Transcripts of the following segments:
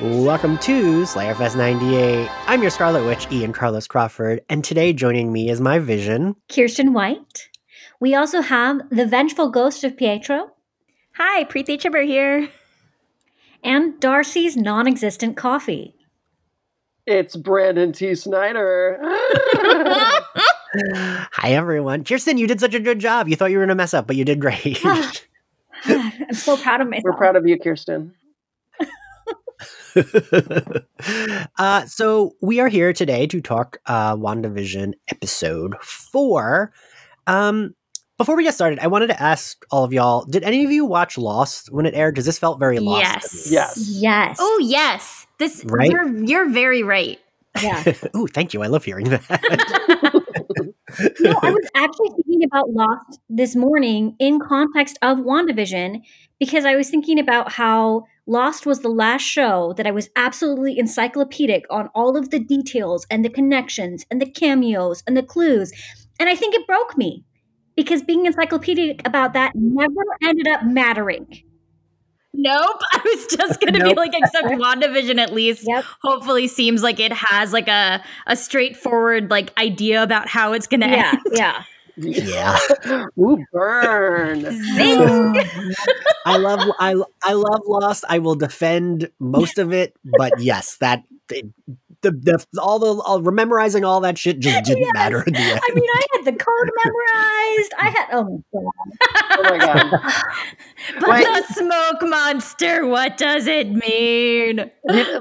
Welcome to Slayerfest 98. I'm your Scarlet Witch, Ian Carlos Crawford, and today joining me is my vision. Kirsten White. We also have the vengeful ghost of Pietro Hi, Preeti Chibber here. and Darcy's non existent coffee. It's Brandon T. Snyder. Hi, everyone. Kirsten, you did such a good job. You thought you were going to mess up, but you did great. I'm so proud of myself. We're proud of you, Kirsten. uh, so, we are here today to talk uh, WandaVision episode four. Um, before we get started, I wanted to ask all of y'all did any of you watch Lost when it aired? Because this felt very lost. Yes. Yes. Yes. Oh yes, this Right? you're you're very right. yeah. Ooh, thank you. I love hearing that. No, I was actually thinking about Lost this morning in context of WandaVision because I was thinking about how Lost was the last show that I was absolutely encyclopedic on all of the details and the connections and the cameos and the clues. And I think it broke me because being encyclopedic about that never ended up mattering. Nope. I was just gonna be Nope. like, except WandaVision at least Yep. hopefully seems like it has like a a straightforward like idea about how it's gonna Yeah, end. yeah. Yeah. Ooh, burn. Zing. I love I I love Lost. I will defend most of it, but yes, that the the all the all, memorizing all that shit just didn't Yes. matter in the end. I mean, I had the code memorized. I had, oh my God. Oh my god. But Wait. the smoke monster, what does it mean?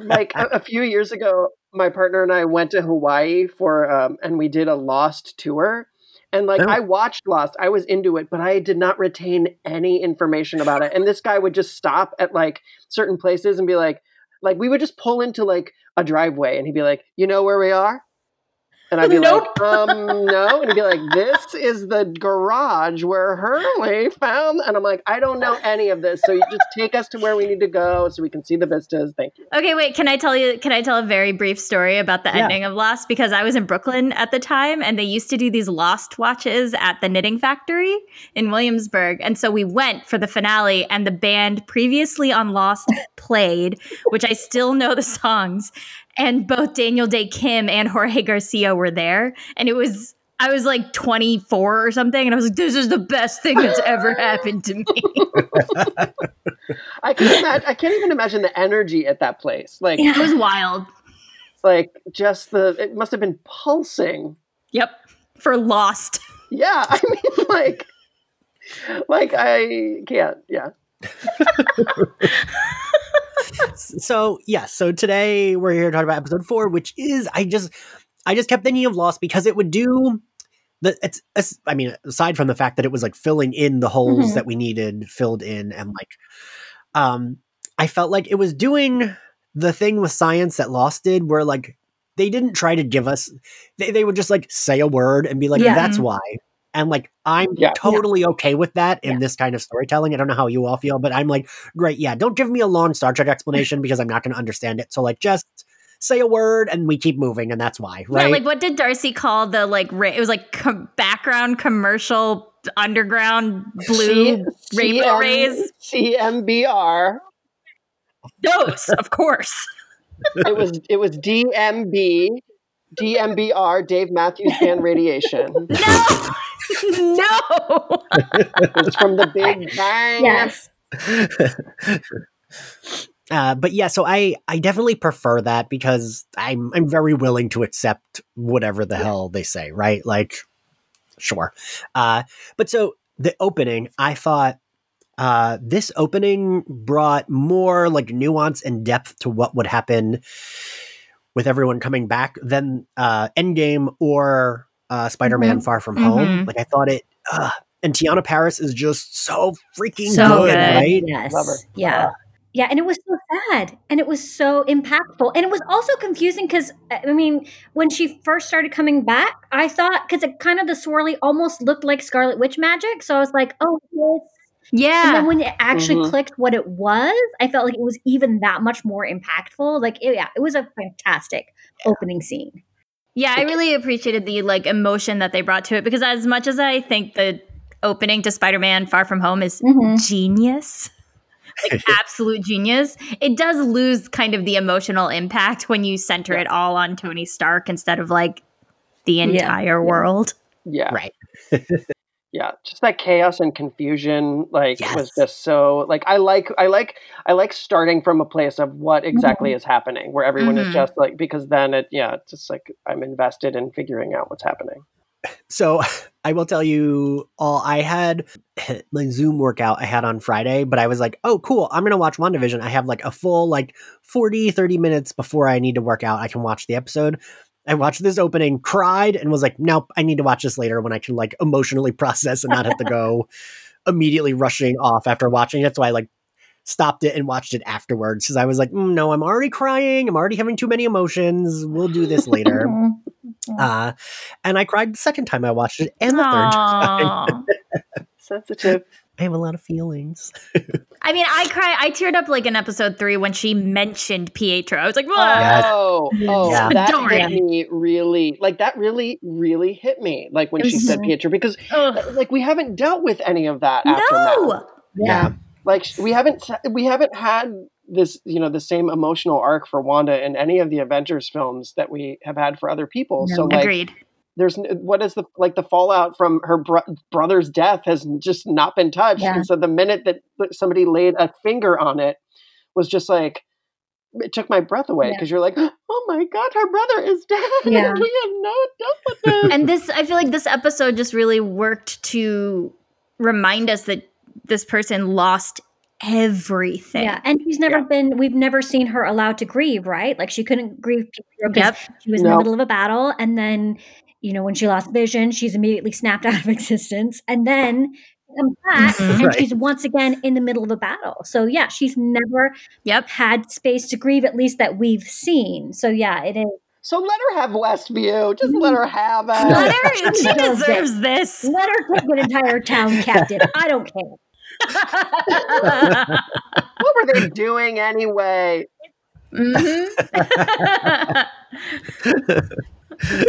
Like a, a few years ago, my partner and I went to Hawaii for, um, and we did a Lost tour. And like. I watched Lost, I was into it, but I did not retain any information about it. And this guy would just stop at like certain places and be like, like we would just pull into like a driveway, and he'd be like, "You know where we are?" And I'd be Nope. like, "Um, no." And he'd be like, "This is the garage where Hurley found." And I'm like, "I don't know any of this, so you just take us to where we need to go so we can see the vistas." Thank you. Okay, wait. Can I tell you? Can I tell a very brief story about the Yeah. ending of Lost? Because I was in Brooklyn at the time, and they used to do these Lost watches at the Knitting Factory in Williamsburg. And so we went for the finale, and the band previously on Lost played, which I still know the songs. And both Daniel Dae Kim and Jorge Garcia were there, and it was. I was like 24 or something, and I was like, "This is the best thing that's ever happened to me." I can imagine. I can't even imagine the energy at that place. Like, it was wild. like just the. It must have been pulsing. Yep, for Lost. Yeah, I mean, like, like I can't. Yeah. so yes, so today we're here to talk about episode four, which is I just I just kept thinking of Lost because it would do the it's, it's I mean aside from the fact that it was like filling in the holes Mhm. that we needed filled in and like um I felt like it was doing the thing with science that Lost did where like they didn't try to give us they, they would just like say a word and be like Yeah. that's why and like I'm Yeah. totally okay with that in Yeah. this kind of storytelling. I don't know how you all feel, but I'm like, great, yeah, don't give me a long Star Trek explanation because I'm not going to understand it. So like just say a word and we keep moving and that's why, right? Yeah, like what did Darcy call the like? Ra- it was like com- background commercial underground blue rainbow rays. CMBR. Those, of course. It was it was DMB. DMBR, Dave Matthews Band Radiation. No, no. It's from the Big Bang. Yes. uh, but yeah, so I I definitely prefer that because I'm I'm very willing to accept whatever the hell they say, right? Like, sure. Uh, but so the opening, I thought uh, this opening brought more like nuance and depth to what would happen with everyone coming back than uh, Endgame or uh, Spider-Man: Far From Home. Mhm. Like I thought it. Uh, and Teyonah Parris is just so freaking So good, good. right? Yes. Love her. Yeah. Yeah, and it was so sad, and it was so impactful, and it was also confusing because I mean, when she first started coming back, I thought because it kind of the swirly almost looked like Scarlet Witch magic, so I was like, oh, this. Yeah. And then when it actually Mhm. clicked what it was, I felt like it was even that much more impactful. Like, it- yeah, it was a fantastic opening scene. Yeah. I really appreciated the like emotion that they brought to it because as much as I think the opening to Spider-Man: Far From Home is Mhm. genius. like absolute genius, it does lose kind of the emotional impact when you center Yeah. it all on Tony Stark instead of like the Yeah. entire world. Yeah. Right. yeah just that chaos and confusion like Yes. was just so like i like i like i like starting from a place of what exactly is happening where everyone Mhm. is just like because then it yeah it's just like i'm invested in figuring out what's happening So I will tell you all I had my Zoom workout I had on Friday, but I was like, oh, cool. I'm going to watch WandaVision. I have like a full like 40, 30 minutes before I need to work out. I can watch the episode. I watched this opening, cried, and was like, nope, I need to watch this later when I can like emotionally process and not have to go immediately rushing off after watching it. So I like stopped it and watched it afterwards because I was like, mm, no, I'm already crying. I'm already having too many emotions. We'll do this later. Uh, and I cried the second time I watched it and the third time. Sensitive I have a lot of feelings. I mean, I cry. I teared up like in episode three when she mentioned Pietro. I was like, "Whoa." Oh, yes. oh oh Yeah. that Adorable. hit me really like that really really hit me like when It she was- said mm-hmm. pietro because Ugh. Uh, like we haven't dealt with any of that aftermath. No. Yeah. like we haven't we haven't had this you know the same emotional arc for wanda in any of the avengers films that we have had for other people No. so like Agreed. There's what is the like the fallout from her bro- brother's death has just not been touched Yeah. and so the minute that somebody laid a finger on it was just like it took my breath away Yeah. because you're like oh my god her brother is dead Yeah. we have no dealt with this and this i feel like this episode just really worked to remind us that this person lost everything Yeah, and she's never Yeah. been. We've never seen her allowed to grieve, right? Like she couldn't grieve because Yep. she was in the middle of a battle, and then you know when she lost vision, she's immediately snapped out of existence, and then comes back Mhm. and Right. she's once again in the middle of a battle. So yeah, she's never yep had space to grieve, at least that we've seen. So yeah, it is. so let her have westview just let her have it. let it her she deserves this Let her take an entire town captive. I don't care. what were they doing anyway Mhm.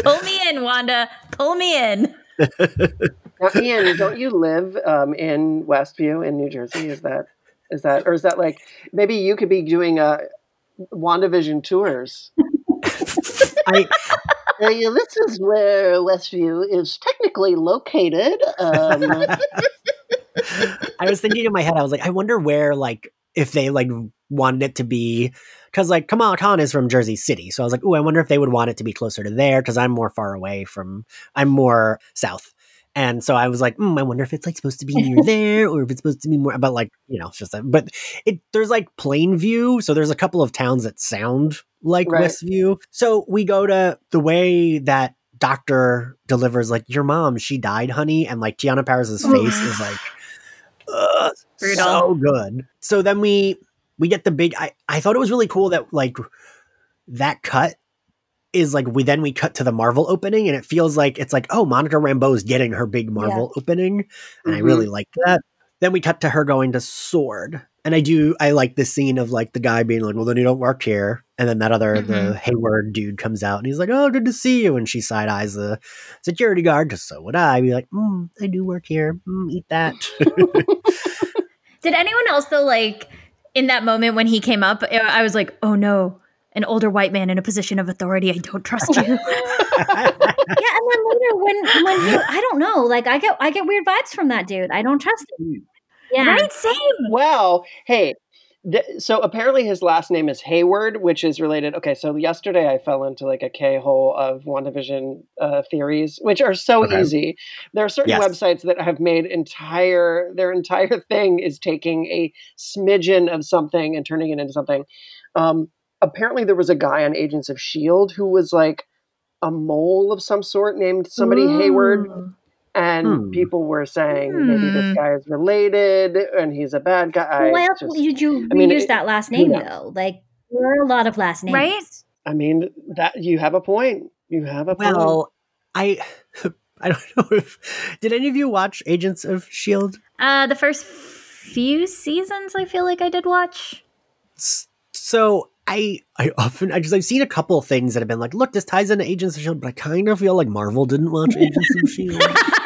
Pull me in wanda pull me in Now, Ian, don't you live um, in Westview in New Jersey? Is that is that or is that like maybe you could be doing a WandaVision tours? I Uh, yeah, this is where Westview is technically located. Um, I was thinking in my head, I was like, I wonder where like if they like wanted it to be because like Kamala Khan is from Jersey City, so I was like, oh, I wonder if they would want it to be closer to there because I'm more far away from I'm more south. And so I was like, mm, I wonder if it's like supposed to be near there or if it's supposed to be more, but like, you know, it's just that. But it there's like plain view. So there's a couple of towns that sound like Right. Westview. So we go to the way that Doctor delivers, like, your mom, she died, honey. And like Teyonah Parris' face is like, so good. So then we we get the big I, I thought it was really cool that like that cut is like we then we cut to the Marvel opening and it feels like it's like oh Monica Rambeau's getting her big Marvel opening and I Mhm. really liked that. Then we cut to her going to Sword and I do I like the scene of like the guy being like well then you don't work here and then that other the Mhm. Hayward dude comes out and he's like oh good to see you and she side eyes the security guard because so would I be like mm, I do work here mm, eat that Did anyone else though like in that moment when he came up, I was like, "Oh no, an older white man in a position of authority. I don't trust you." Yeah, and then later when when he, I don't know, like I get I get weird vibes from that dude. I don't trust him. Mm. Yeah. Right? Same. Well, hey, th- so apparently his last name is Hayward, which is related. Okay, so yesterday I fell into like a K hole of WandaVision uh, theories, which are so Okay. easy. There are certain Yes. websites that have made entire their entire thing is taking a smidgen of something and turning it into something. Um, apparently, there was a guy on Agents of Shield who was like a mole of some sort named somebody Hayward Ooh. And Hmm. people were saying maybe Hmm. this guy is related and he's a bad guy. Why It's else would you I mean, reuse it- that last who name knows? though? Like there are a lot of last names. Right? I mean, that you have a point. You have a point. Well, I I don't know if did any of you watch Agents of Shield? Uh, the first few seasons, I feel like I did watch. So I I often I just I've seen a couple things that have been like, look, this ties into Agents of Shield, but I kind of feel like Marvel didn't watch Agents of Shield.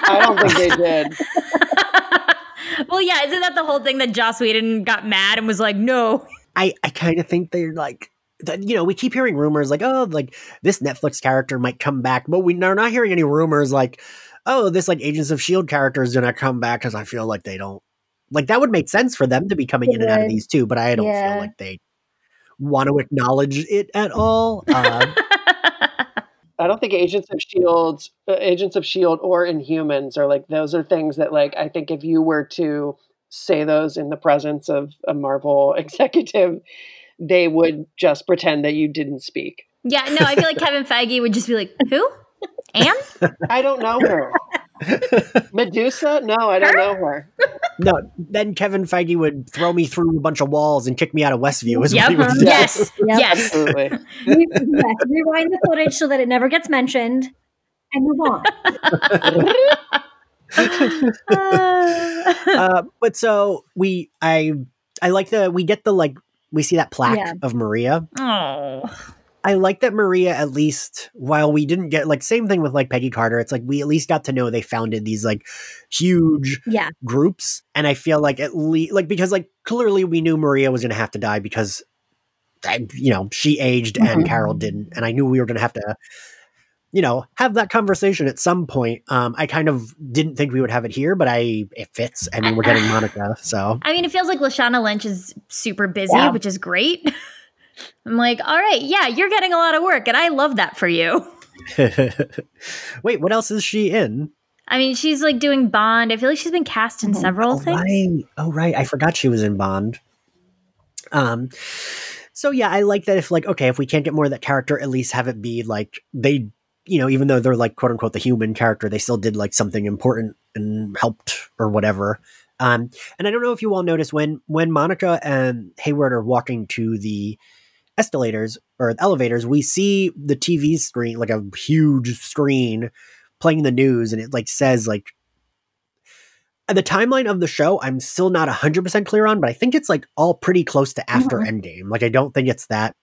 I don't think they did. well, Well, yeah, isn't that the whole thing that Joss Whedon got mad and was like, no? I, I kind of think they're like, that, you know, we keep hearing rumors like, oh, like this Netflix character might come back, but we are not hearing any rumors like, oh, this like Agents of Shield character is gonna come back because I feel like they don't like that would make sense for them to be coming It in and out of these too, but I don't Yeah. feel like they want to acknowledge it at all. Uh, I don't think Agents of Shield, uh, Agents of Shield, or Inhumans are like those are things that like I think if you were to say those in the presence of a Marvel executive, they would just pretend that you didn't speak. yeah, no, I feel like Kevin Feige would just be like, who? Anne? I don't know her. Medusa? No, I don't know her. no, then Kevin Feige would throw me through a bunch of walls and kick me out of Westview. Is what he would do. Yes. Yep. Yes. Absolutely. Re- yes, rewind the footage so that it never gets mentioned and move on. uh, but so we, I, I like the we get the like we see that plaque Yeah. of Maria. oh. I like that Maria at least while we didn't get like same thing with like Peggy Carter. It's like we at least got to know they founded these like huge Yeah. groups, and I feel like at least like because like clearly we knew Maria was going to have to die because I, you know she aged and Mhm. Carol didn't, and I knew we were going to have to you know have that conversation at some point. Um, I kind of didn't think we would have it here, but I it fits. I mean, we're getting Monica, so I mean, it feels like Lashana Lynch is super busy, Yeah. which is great. I'm like, all right, yeah, you're getting a lot of work, and I love that for you. wait, what else is she in? I mean, she's like doing Bond. I feel like she's been cast in Mhm. several oh, things. Right. Oh, right. I forgot she was in Bond. Um, so yeah, I like that. If like, okay, if we can't get more of that character, at least have it be like they, you know, even though they're like quote unquote the human character, they still did like something important and helped or whatever. Um, and I don't know if you all noticed when when Monica and Hayward are walking to the escalators or elevators, we see the TV screen, like a huge screen, playing the news, and it like says like the timeline of the show i'm still not 100% clear on but i think it's like all pretty close to after Mhm. endgame like i don't think it's that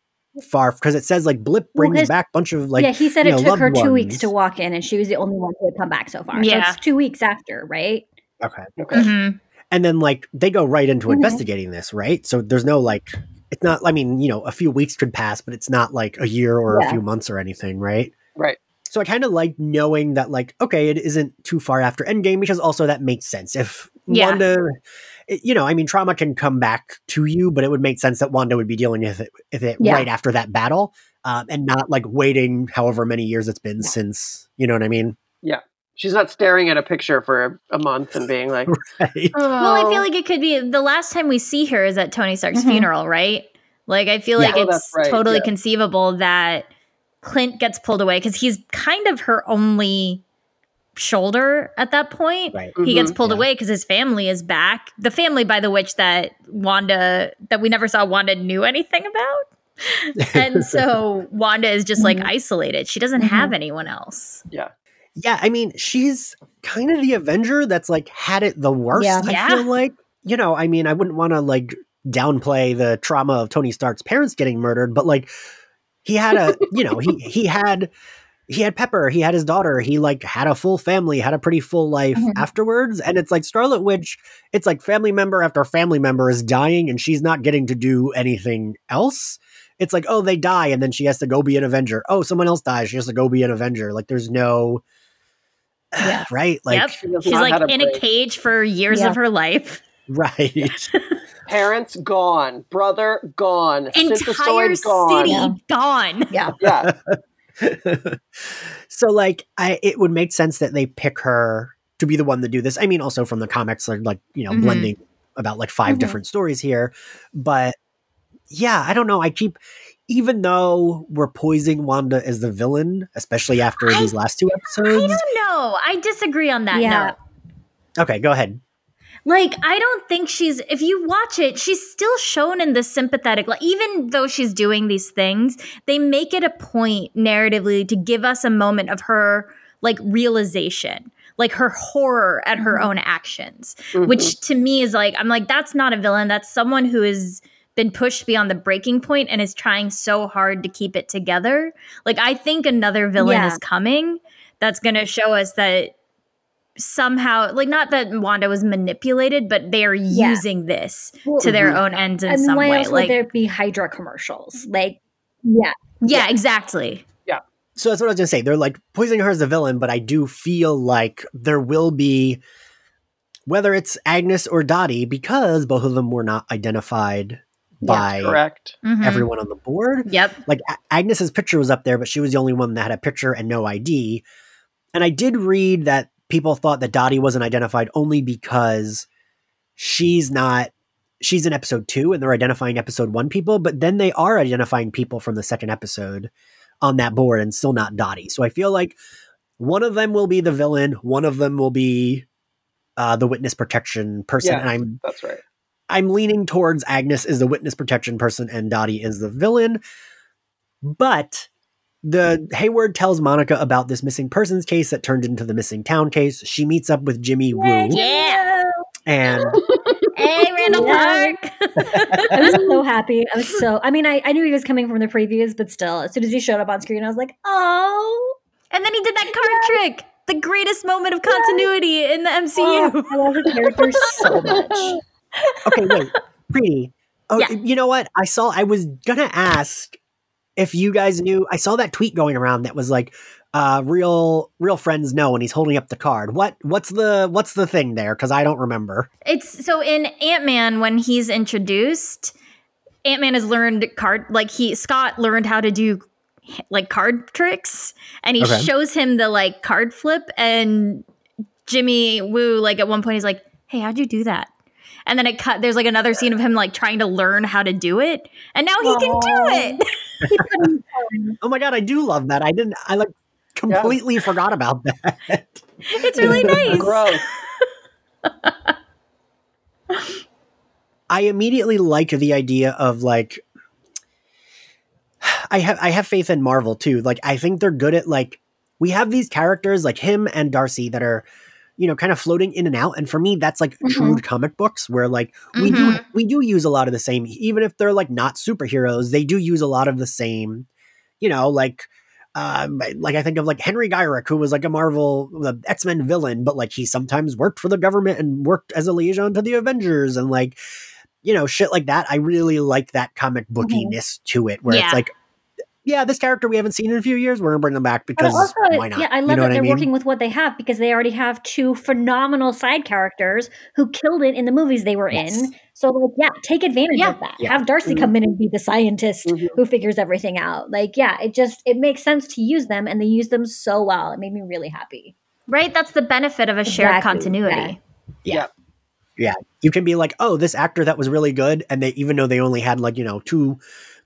far because it says like blip brings his- back a bunch of like yeah, he said it know, took her loved two weeks to walk in, and she was the only one who had come back so far. Yeah. So it's two weeks after, right? okay Okay. Mhm. and then like they go right into Mhm. investigating this right so there's no like it's not i mean you know a few weeks could pass but it's not like a year or Yeah. a few months or anything right Right. so i kind of like knowing that like okay it isn't too far after endgame because also that makes sense if Yeah. wanda you know i mean trauma can come back to you but it would make sense that wanda would be dealing with it, with it Yeah. right after that battle um, and not like waiting however many years it's been Yeah. since you know what i mean She's not staring at a picture for a, a month and being like, right Well, I "Oh." feel like it could be the last time we see her is at Tony Stark's Mhm. funeral, right? Like, I feel Yeah. like Oh, it's right, totally yeah. conceivable that Clint gets pulled away because he's kind of her only shoulder at that point. right He gets pulled Yeah. away because his family is back. The family, by the which that Wanda, that we never saw Wanda knew anything about. and so Wanda is just like Mhm. isolated. She doesn't Mhm. have anyone else. yeah. Yeah, I mean, she's kind of the Avenger that's like had it the worst. Yeah. I Yeah. feel like, you know, I mean, I wouldn't want to like downplay the trauma of Tony Stark's parents getting murdered, but like he had a, you know, he he had he had Pepper, he had his daughter, he like had a full family, had a pretty full life Mhm. afterwards, and it's like Scarlet Witch, it's like family member after family member is dying and she's not getting to do anything else. It's like, oh, they die, and then she has to go be an Avenger. Oh, someone else dies, she has to go be an Avenger. Like, there's no, Yeah. right? Like, yep. She's like have a in a cage for years Yeah. of her life. right. Parents gone, brother gone, Entire gone. city Yeah. gone. Yeah. Yeah, so like I it would make sense that they pick her to be the one to do this. I mean also from the comics like like you know Mhm. blending about like 5 Mhm. different stories here. But yeah, I don't know. I keep even though we're poising Wanda as the villain, especially after I- these last two episodes. I episodes. don't know. I disagree on that Yeah. note. Okay, go ahead. Like, I don't think she's, if you watch it, she's still shown in the sympathetic, like, even though she's doing these things, they make it a point narratively to give us a moment of her, like, realization, like her horror at her Mhm. own actions, Mhm. which to me is like, I'm like, that's not a villain. That's someone who has been pushed beyond the breaking point and is trying so hard to keep it together. Like, I think another villain Yeah. is coming that's going to show us that somehow like not that Wanda was manipulated, but they are Yeah. using this Well, to their Mhm. own ends in I mean, some why way. would Like there be Hydra commercials? Like, yeah, yeah, exactly. Yeah. So that's what I was gonna say. They're like poisoning her as a villain, but I do feel like there will be whether it's Agnes or Dottie, because both of them were not identified by Correct. Everyone on the board. Yep. Like A- Agnes's picture was up there, but she was the only one that had a picture and no ID. And I did read that people thought that Dottie wasn't identified only because she's not she's in episode two and they're identifying episode one people, but then they are identifying people from the second episode on that board and still not Dottie. So I feel like one of them will be the villain, one of them will be uh, the witness protection person, Yeah. and I'm That's right. I'm leaning towards Agnes is the witness protection person and Dottie is the villain. But the Hayward tells Monica about this missing persons case that turned into the missing town case. She meets up with Jimmy Woo Yeah. and Hey, Randall Park. I was so happy. I was so. I mean, I, I knew he was coming from the previews, but still, as soon as he showed up on screen, I was like, oh, and then he did that card trick. The greatest moment of continuity in the MCU. oh, I love his character so much. Okay, wait, Preeti. Oh, Yeah. you know what? I saw. I was gonna ask if you guys knew. I saw that tweet going around that was like, uh, "Real, real friends know," and he's holding up the card. What? What's the? What's the thing there? Because I don't remember. It's so in Ant Man when he's introduced, Ant Man has learned card like he Scott learned how to do like card tricks, and he Okay. shows him the like card flip, and Jimmy Woo like at one point he's like, "Hey, how'd you do that?" And then it cut. There's like another scene of him like trying to learn how to do it, and now he can do it. Oh my god, I do love that. I didn't. I like completely forgot about that. It's really nice. Growth. I immediately like the idea of like I have I have faith in Marvel too. Like I think they're good at like we have these characters like him and Darcy that are you know kind of floating in and out and for me that's like true to comic books where like we do Mhm. we do use a lot of the same even if they're like not superheroes they do use a lot of the same you know like um, like I think of like Henry Gyrich, who was like a Marvel the X Men villain, but like he sometimes worked for the government and worked as a liaison to the Avengers, and like you know shit like that. I really like that comic bookiness to it, where Yeah. it's like, yeah, this character we haven't seen in a few years, we're gonna bring them back because also, why not? yeah, I You love know that they're mean? working with what they have because they already have two phenomenal side characters who killed it in the movies they were Yes. in. So, like, yeah, take advantage Yeah. of that. Yeah. Have Darcy Mhm. come in and be the scientist Mhm. who figures everything out. Like, yeah, it just it makes sense to use them, and they use them so well. It made me really happy. Right? That's the benefit of a shared Exactly, yeah you can be like, oh, this actor that was really good, and they even though they only had like you know two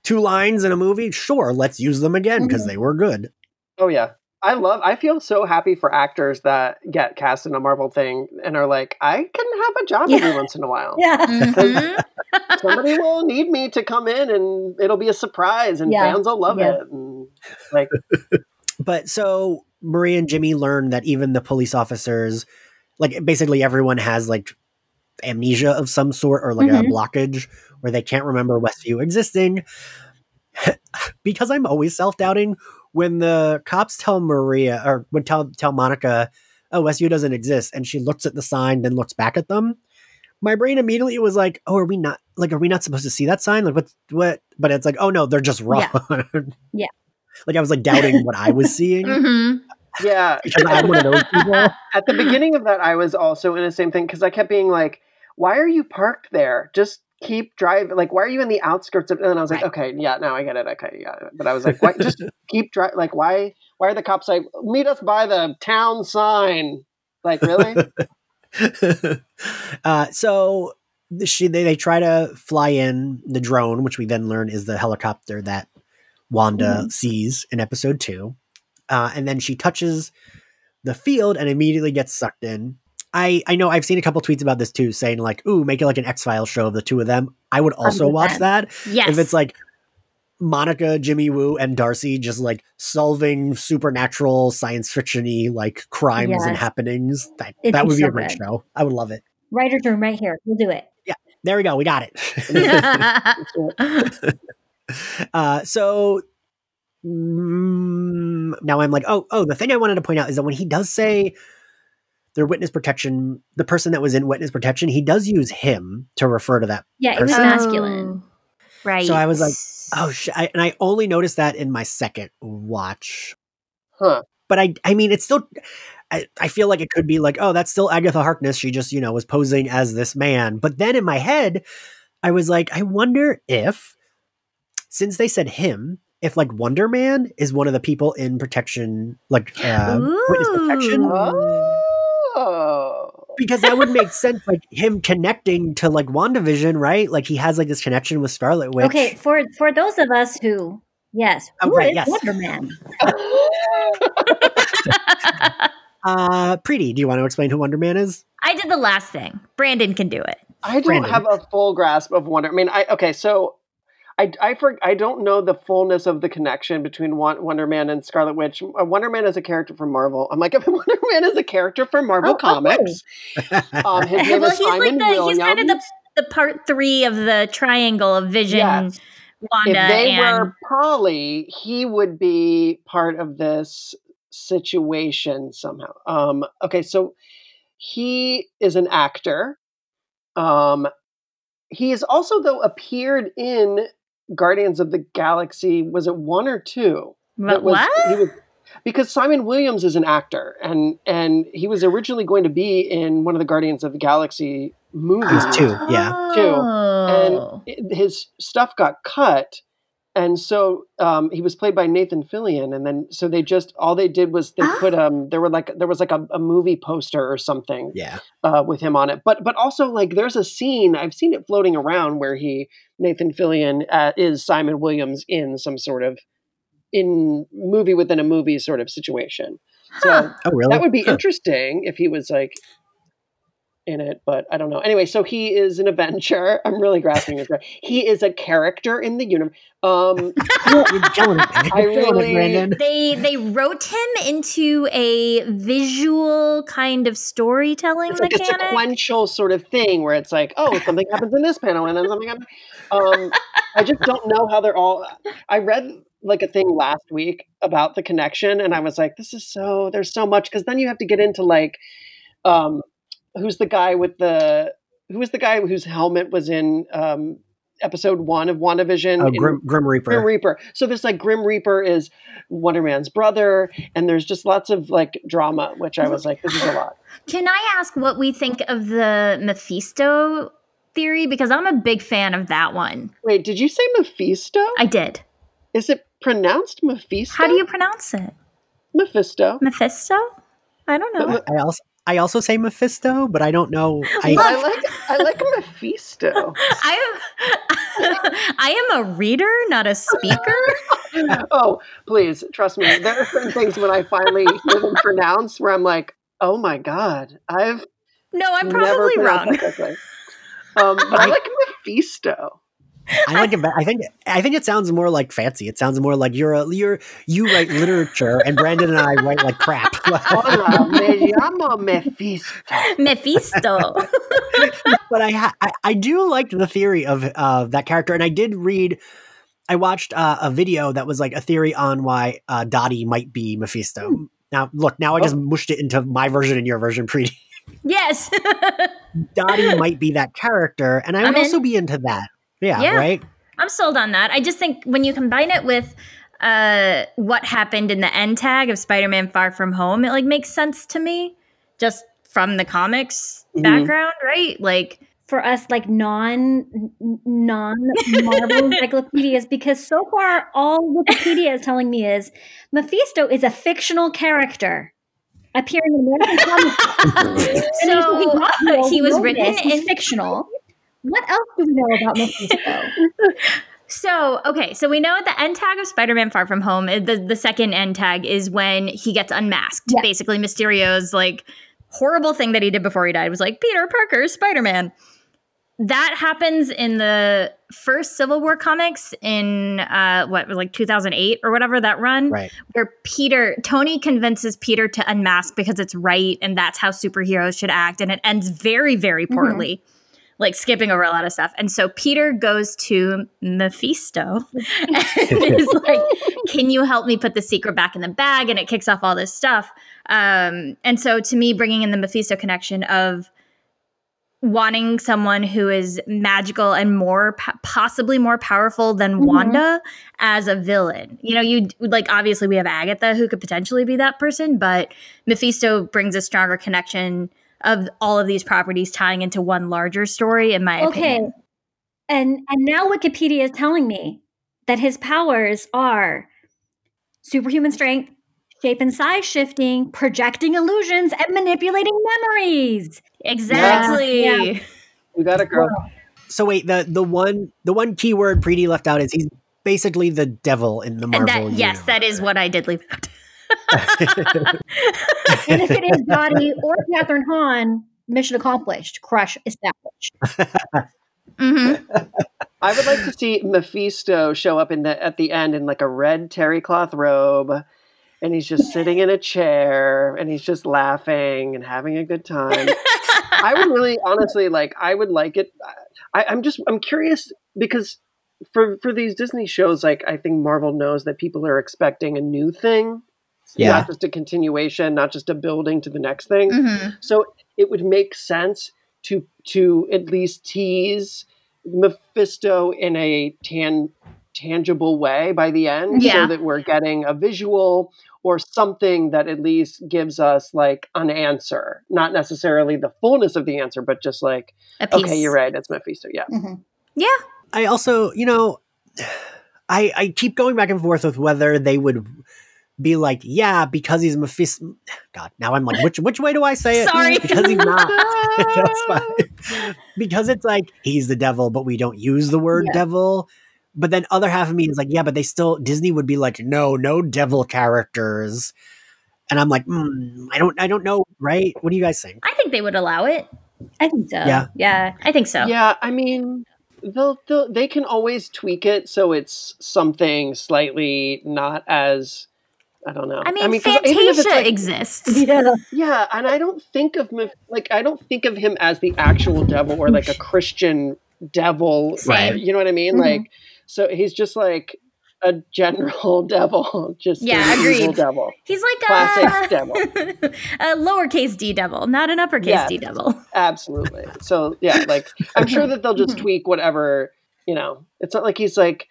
two lines in a movie, sure, let's use them again because Mhm. they were good. Oh yeah. I love I feel so happy for actors that get cast in a Marvel thing and are like, I can have a job Yeah. every once in a while. Yeah. Mhm. Somebody will need me to come in and it'll be a surprise and Yeah. fans will love Yeah. it. And like But so Marie and Jimmy learn that even the police officers, like basically everyone has like amnesia of some sort or like Mhm. a blockage where they can't remember Westview existing. because I'm always self doubting when the cops tell Maria or would tell tell Monica, "Oh, Westview doesn't exist," and she looks at the sign, then looks back at them. My brain immediately was like, "Oh, are we not like are we not supposed to see that sign? Like what what?" But it's like, "Oh no, they're just wrong." Yeah. Like I was like doubting what I was seeing Mhm. yeah. because I'm one of those people. At the beginning of that I was also in the same thing because I kept being like, Why are you parked there? Just keep driving like why are you in the outskirts of and then I was like, Right. Okay, yeah, now I get it. Okay, yeah. But I was like, why just keep driving like why why are the cops like meet us by the town sign? Like really? uh, so she they, they try to fly in the drone, which we then learn is the helicopter that Wanda sees in episode two, uh, and then she touches the field and immediately gets sucked in. I, I know I've seen a couple tweets about this too, saying like, "Ooh, make it like an X Files show of the two of them." I would also watch 100%. that Yes. if it's like Monica, Jimmy Woo, and Darcy just like solving supernatural science fictiony like crimes and happenings. That It'd that be would be so a great good. show. I would love it. Writer's room right here. We'll do it. Yeah. There we go. We got it. uh, so mm, now I'm like, oh, oh. The thing I wanted to point out is that when he does say their witness protection, the person that was in witness protection, he does use him to refer to that. Yeah, it was masculine. Oh, Right. So I was like, Oh shit! I, and I only noticed that in my second watch. Huh. But I, I mean, it's still. I, I feel like it could be like, oh, that's still Agatha Harkness. She just, you know, was posing as this man. But then in my head, I was like, I wonder if, since they said him, if like Wonder Man is one of the people in protection, like uh, witness protection, Oh. Because that would make sense. Like him connecting to like WandaVision, right? Like he has like this connection with Scarlet Witch. Okay, for for those of us who, yes, Oh, who right, is yes. Wonder Man? Uh, Preeti, do you want to explain who Wonder Man is? I did the last thing. Brandon can do it. I don't Brandon. have a full grasp of Wonder. I mean, I okay, so I I for, I don't know the fullness of the connection between Wonder Man and Scarlet Witch. Uh, Wonder Man is a character from Marvel. I'm like, Wonder Man is a character from Marvel Oh, oh. Comics. Um, his name well, is he's Simon like the he's kind of the the part three of the triangle of Vision, Yes. Wanda, if they and were Polly, he would be part of this situation somehow. Um, okay, so he is an actor. Um, he has also though appeared in Guardians of the Galaxy. Was it one or two? Wha- that was- what? He was, because Simon Williams is an actor, and and he was originally going to be in one of the Guardians of the Galaxy movies He was two, yeah. Oh. and his stuff got cut and so um, he was played by Nathan Fillion and then so they just all they did was they Ah. put um there were like there was like a, a movie poster or something Yeah. uh, with him on it but but also like there's a scene I've seen it floating around where he Nathan Fillion uh, is Simon Williams in some sort of in movie within a movie sort of situation so Huh. Oh, really? that would be Huh. interesting if he was like in it, but I don't know. Anyway, so he is an Avenger. I'm really grasping this. right. He is a character in the universe. Um, You're killing it. I really- Brandon. they they wrote him into a visual kind of storytelling it's like a sequential sort of thing where it's like, oh, something happens in this panel and then something happens. Um, I just don't know how they're all. I read like a thing last week about the connection, and I was like, this is so. There's so much because then you have to get into like, um, who's the guy with the who was the guy whose helmet was in um, episode one of WandaVision? Oh, Grim, Grim Reaper. Grim Reaper. So this like Grim Reaper is Wonder Man's brother, and there's just lots of like drama, which I was like, this is a lot. Can I ask what we think of the Mephisto theory? Because I'm a big fan of that one. Wait, did you say Mephisto? I did. is it pronounced Mephisto? How do you pronounce it? Mephisto? Mephisto? I don't know. I also I also say Mephisto, but I don't know. I, But I like I like Mephisto. I am I am a reader, not a speaker. oh, please trust me. There are certain things when I finally hear them pronounced where I'm like, oh my god, I've No, I'm probably wrong. Um, but I like Mephisto. I like I think I think it sounds more like fancy. It sounds more like you're a you're you write literature, and Brandon and I write like crap. Hola, me llamo Mephisto. Mephisto. but I, ha- I I do like the theory of uh, that character, and I did read. I watched uh, a video that was like a theory on why uh, Dottie might be Mephisto. Hmm. Now, look, now I just mushed it into my version and your version, Preeti. yes. Dottie might be that character, and I would I'm in. also be into that. Yeah, Yeah. right. I'm sold on that. I just think when you combine it with uh, what happened in the end tag of Spider-Man Far From Home, it like makes sense to me, just from the comics Mhm. background, right? Like, for us like non non Marvel encyclopedias because so far all Wikipedia is telling me is Mephisto is a fictional character appearing in American comics. So he's not he was written this, in fictional. What else do we know about Mephisto? So, okay, so we know at the end tag of Spider Man Far From Home, uh, the, the second end tag is when he gets unmasked. Yeah. Basically, Mysterio's like horrible thing that he did before he died was like, Peter Parker, Spider Man. That happens in the first Civil War comics in uh, what was like 2008 or whatever that run, Right. where Peter, Tony convinces Peter to unmask because it's right and that's how superheroes should act. And it ends very, very Mhm. poorly. Like skipping over a lot of stuff. And so Peter goes to Mephisto and is like, Can you help me put the secret back in the bag? And it kicks off all this stuff. Um, and so to me, bringing in the Mephisto connection of wanting someone who is magical and more possibly more powerful than mm-hmm. Wanda as a villain. You know, you like obviously we have Agatha who could potentially be that person, but Mephisto brings a stronger connection of all of these properties tying into one larger story in my okay. opinion. And and now Wikipedia is telling me that his powers are superhuman strength, shape and size shifting, projecting illusions, and manipulating memories. Exactly. Yeah. Yeah. You got it, girl. So wait, the the one the one keyword Preeti left out is he's basically the devil in the Marvel. That, yes, that is what I did leave out. and if it is Dottie or Kathryn Hahn, mission accomplished. Crush established. mm-hmm. I would like to see Mephisto show up in the at the end in like a red terry cloth robe, and he's just sitting in a chair and he's just laughing and having a good time. I would really, honestly, like. I would like it. I, I'm just I'm curious because for for these Disney shows, like I think Marvel knows that people are expecting a new thing yeah. not just a continuation, not just a building to the next thing. Mm-hmm. So it would make sense to to at least tease Mephisto in a tan tangible way by the end, yeah. so that we're getting a visual or something that at least gives us like an answer, not necessarily the fullness of the answer, but just like, okay, you're right, it's Mephisto. Yeah, mm-hmm. yeah. I also, you know, I I keep going back and forth with whether they would be like, yeah, because he's Mephisto. God, now I'm like, which which way do I say it? Sorry, because he's not. That's fine. because it's like he's the devil, but we don't use the word yeah. devil. But then other half of me is like, yeah, but they still Disney would be like, no, no devil characters. And I'm like, mm, I don't, I don't know, right? What do you guys think? I think they would allow it. I think so. Yeah, yeah, I think so. Yeah, I mean, they'll, they'll they can always tweak it so it's something slightly not as I don't know. I mean, I mean Fantasia like, exists. Yeah, yeah, and I don't think of him like I don't think of him as the actual devil or like a Christian devil. Same. You know what I mean? Mm-hmm. Like, so he's just like a general devil, just yeah, agreed. Devil. He's like classic a, devil, a lowercase d devil, not an uppercase yes, d devil. Absolutely. So yeah, like I'm sure that they'll just tweak whatever. You know, it's not like he's like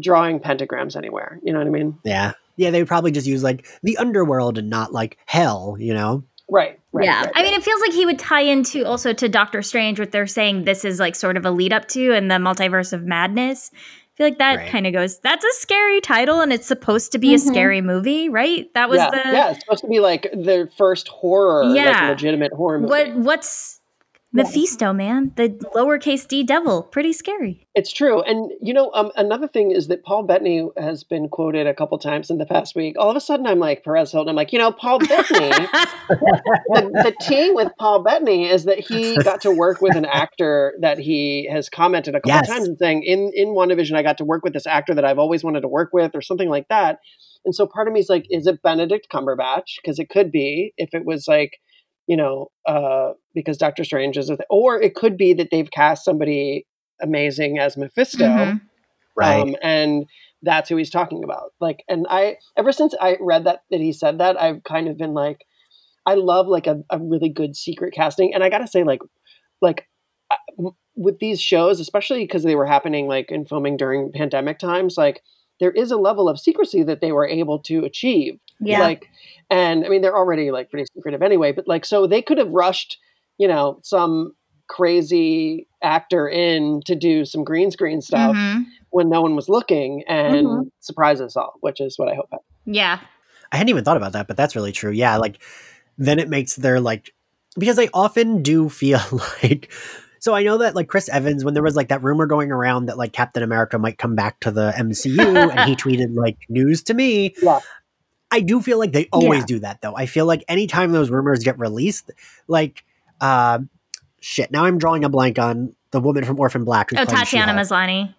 drawing pentagrams anywhere. You know what I mean? Yeah. Yeah, they would probably just use like the underworld and not like hell, you know? Right. right yeah. Right, I mean, it feels like he would tie into also to Doctor Strange, what they're saying this is like sort of a lead up to and the multiverse of madness. I feel like that right. kind of goes, that's a scary title and it's supposed to be mm-hmm. a scary movie, right? That was yeah. the. Yeah, it's supposed to be like the first horror, yeah. like legitimate horror movie. What, what's Mephisto, man, the lowercase d devil, pretty scary. It's true, and you know, um, another thing is that Paul Bettany has been quoted a couple times in the past week. All of a sudden, I'm like Perez Hilton. I'm like, you know, Paul Bettany. the, the tea with Paul Bettany is that he got to work with an actor that he has commented a couple yes. times and saying, in in WandaVision, I got to work with this actor that I've always wanted to work with, or something like that. And so part of me is like, is it Benedict Cumberbatch? Because it could be if it was like you know, uh, because Doctor Strange is, a th- or it could be that they've cast somebody amazing as Mephisto, mm-hmm. right? Um, and that's who he's talking about. Like, and I, ever since I read that that he said that, I've kind of been like, I love like a, a really good secret casting, and I gotta say, like, like with these shows, especially because they were happening like in filming during pandemic times, like there is a level of secrecy that they were able to achieve. Yeah. Like, and I mean, they're already like pretty secretive anyway, but like, so they could have rushed, you know, some crazy actor in to do some green screen stuff mm-hmm. when no one was looking and mm-hmm. surprise us all, which is what I hope. Yeah. I hadn't even thought about that, but that's really true. Yeah. Like, then it makes their like, because they often do feel like so I know that like Chris Evans, when there was like that rumor going around that like Captain America might come back to the MCU, and he tweeted like news to me. Yeah. I do feel like they always yeah. do that though. I feel like anytime those rumors get released, like uh, shit. Now I'm drawing a blank on the woman from Orphan Black. oh, Tatiana Maslany.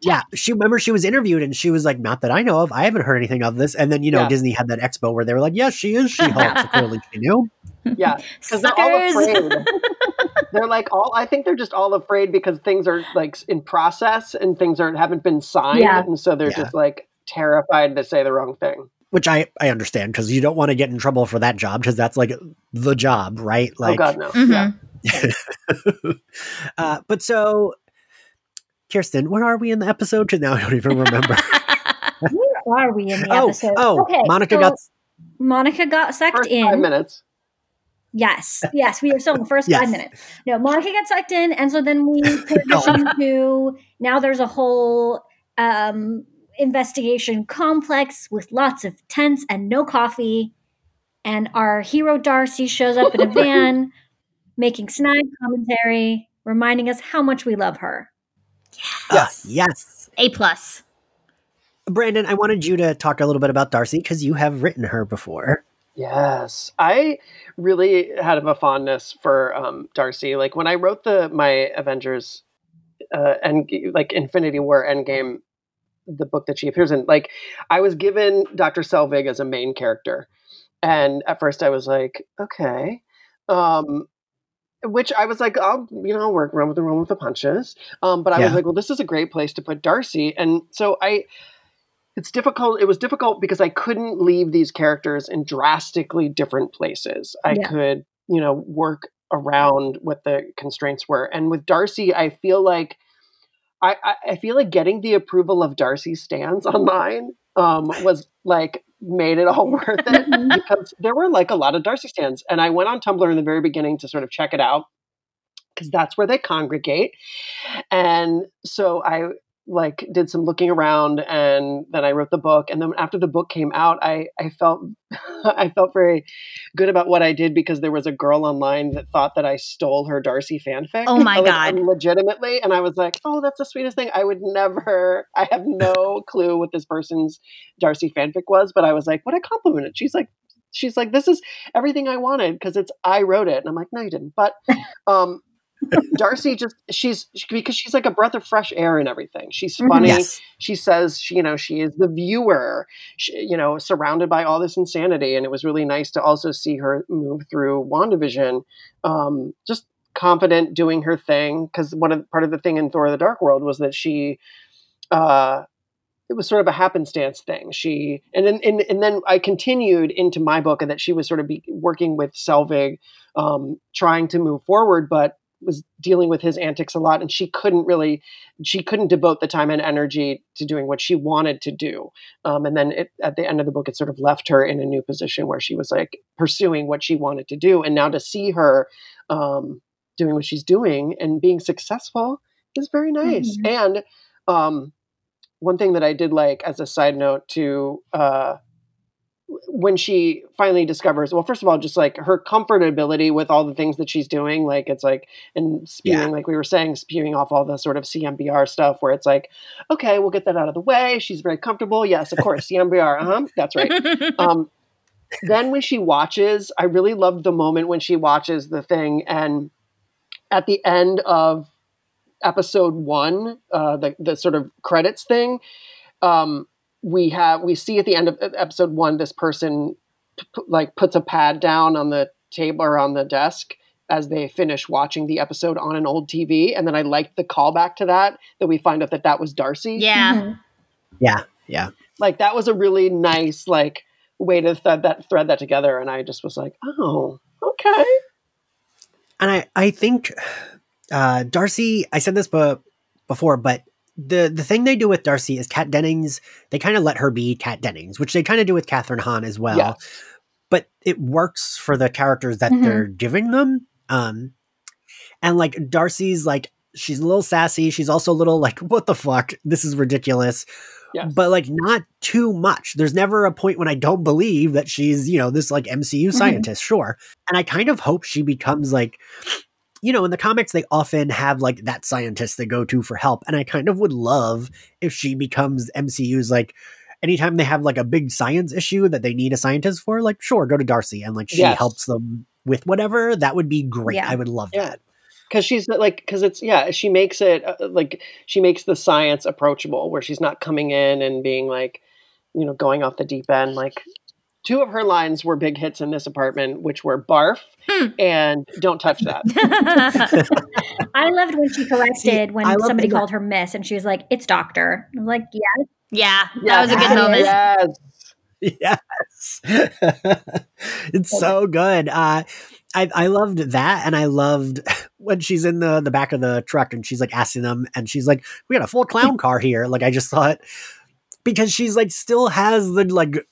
Yeah, she remember she was interviewed and she was like, "Not that I know of. I haven't heard anything of this." And then you know yeah. Disney had that expo where they were like, "Yes, she is She Hulk." so clearly she knew. Yeah, because they're all afraid. they're like all. I think they're just all afraid because things are like in process and things are haven't been signed, Yeah. and so they're Yeah. just like terrified to say the wrong thing. Which I I understand because you don't want to get in trouble for that job because that's like the job, right? Like, oh God, no. Mhm. Yeah. uh, but so, Kirsten, where are we in the episode? Because now I don't even remember. Where are we in the oh, episode? oh, okay, Monica so got Monica got sucked First in. five minutes. Yes, yes, we are still in the first Yes. five minutes. No, Monica gets sucked in, and so then we transition to now. There's a whole um, investigation complex with lots of tents and no coffee, and our hero Darcy shows up in a van, making snide commentary, reminding us how much we love her. yes, yes. A plus. Brandon, I wanted you to talk a little bit about Darcy because you have written her before. Yes, I really had a fondness for um, Darcy. Like when I wrote the my Avengers uh, and like Infinity War Endgame, the book that she appears in, like I was given Doctor Selvig as a main character, and at first I was like, okay, um, which I was like, I'll you know work around with the run with the punches. Um, but I was like, well, this is a great place to put Darcy, and so I it's difficult it was difficult because i couldn't leave these characters in drastically different places. I Yeah. could you know work around what the constraints were. And with darcy i feel like i i, I feel like getting the approval of darcy stans online um was like made it all worth it Mhm. because there were like a lot of darcy stans and i went on tumblr in the very beginning to sort of check it out because that's where they congregate and so i like did some looking around and then I wrote the book and then after the book came out I I felt I felt very good about what I did because there was a girl online that thought that I stole her Darcy fanfic. Oh my like, God. legitimately and I was like, "Oh, that's the sweetest thing. I would never I have no clue what this person's Darcy fanfic was, but I was like, "What a compliment." And She's like she's like, "This is everything I wanted because it's I wrote it." And I'm like, "No, you didn't." But um Darcy just she's because she's like a breath of fresh air and everything. She's Mhm. funny. Yes. She says, she, you know, she is the viewer, she, you know, surrounded by all this insanity. And it was really nice to also see her move through WandaVision, um, just confident doing her thing. Because one of part of the thing in Thor: The Dark World was that she, uh, it was sort of a happenstance thing. She and then and, and then I continued into my book and that she was sort of be working with Selvig, um, trying to move forward, but was dealing with his antics a lot and she couldn't really she couldn't devote the time and energy to doing what she wanted to do. Um, and then it, at the end of the book it sort of left her in a new position where she was like pursuing what she wanted to do. And now to see her um, doing what she's doing and being successful is very nice. Mhm. and um, one thing that i did like as a side note to uh, when she finally discovers well first of all just like her comfortability with all the things that she's doing like it's like and spewing Yeah. like we were saying spewing off all the sort of cmbr stuff where it's like okay we'll get that out of the way. She's very comfortable. Yes of course cmbr uh-huh that's right. Um, then when she watches, I really loved the moment when she watches the thing, and at the end of episode one, uh, the the sort of credits thing, um, we have we see at the end of episode one this person p- p- like puts a pad down on the table or on the desk as they finish watching the episode on an old TV, and then I liked the callback to that that we find out that that was Darcy yeah. Mhm. Yeah. Yeah. like that was a really nice like way to thread that thread that together and i just was like oh okay And I, I think uh, Darcy, I said this bu- before, but the, the thing they do with Darcy is Kat Dennings, they kind of let her be Kat Dennings, which they kind of do with Kathryn Hahn as well. Yes. But it works for the characters that Mhm. they're giving them. Um, and like Darcy's like, she's a little sassy. She's also a little like, what the fuck? This is ridiculous. yes But like not too much. There's never a point when I don't believe that she's, you know, this like MCU scientist, sure. And I kind of hope she becomes like, you know, in the comics, they often have like that scientist they go to for help. And I kind of would love if she becomes MCU's like, anytime they have like a big science issue that they need a scientist for, like, sure, go to Darcy and like she Yes. helps them with whatever. That would be great. Yeah. I would love Yeah. that. because she's like because it's yeah she makes it uh, like she makes the science approachable where she's not coming in and being like you know going off the deep end like two of her lines were big hits in this apartment, which were "barf" Hmm. and "don't touch that." I loved when she corrected when I somebody called her Miss, and she was like, "It's Doctor." I was like, "Yeah, yeah, that was a good moment. Yes. yes it's so good uh I, I loved that and I loved when she's in the, the back of the truck and she's like asking them and she's like, We got a full clown car here. Like I just thought because she's like still has the like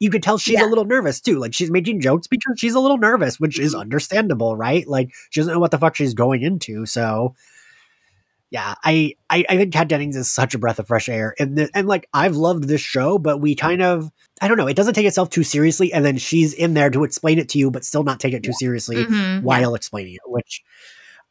you could tell she's Yeah. a little nervous too. Like she's making jokes because she's a little nervous, which is understandable, right? Like she doesn't know what the fuck she's going into. So yeah, I, I I think Kat Dennings is such a breath of fresh air, and the, and like I've loved this show, but we kind of I don't know, it doesn't take itself too seriously, and then she's in there to explain it to you, but still not take it too seriously Mhm. while explaining it, which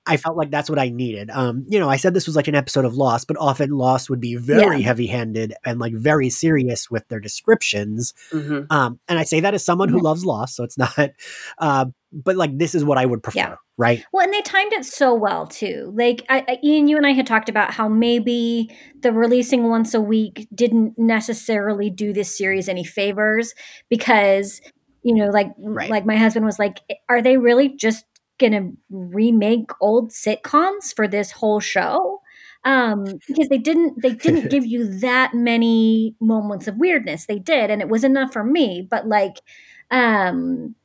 I felt like that's what I needed. Um, you know, I said this was like an episode of Lost, but often Lost would be very heavy-handed and like very serious with their descriptions. hmm Um, and I say that as someone who loves Lost, so it's not. Uh, but like this is what I would prefer, Yeah. right? Well, and they timed it so well too. Like I, I, Ian, you and I had talked about how maybe the releasing once a week didn't necessarily do this series any favors because you know, like Right. like my husband was like, are they really just gonna remake old sitcoms for this whole show? Um, because they didn't they didn't give you that many moments of weirdness. They did, and it was enough for me. But like, um,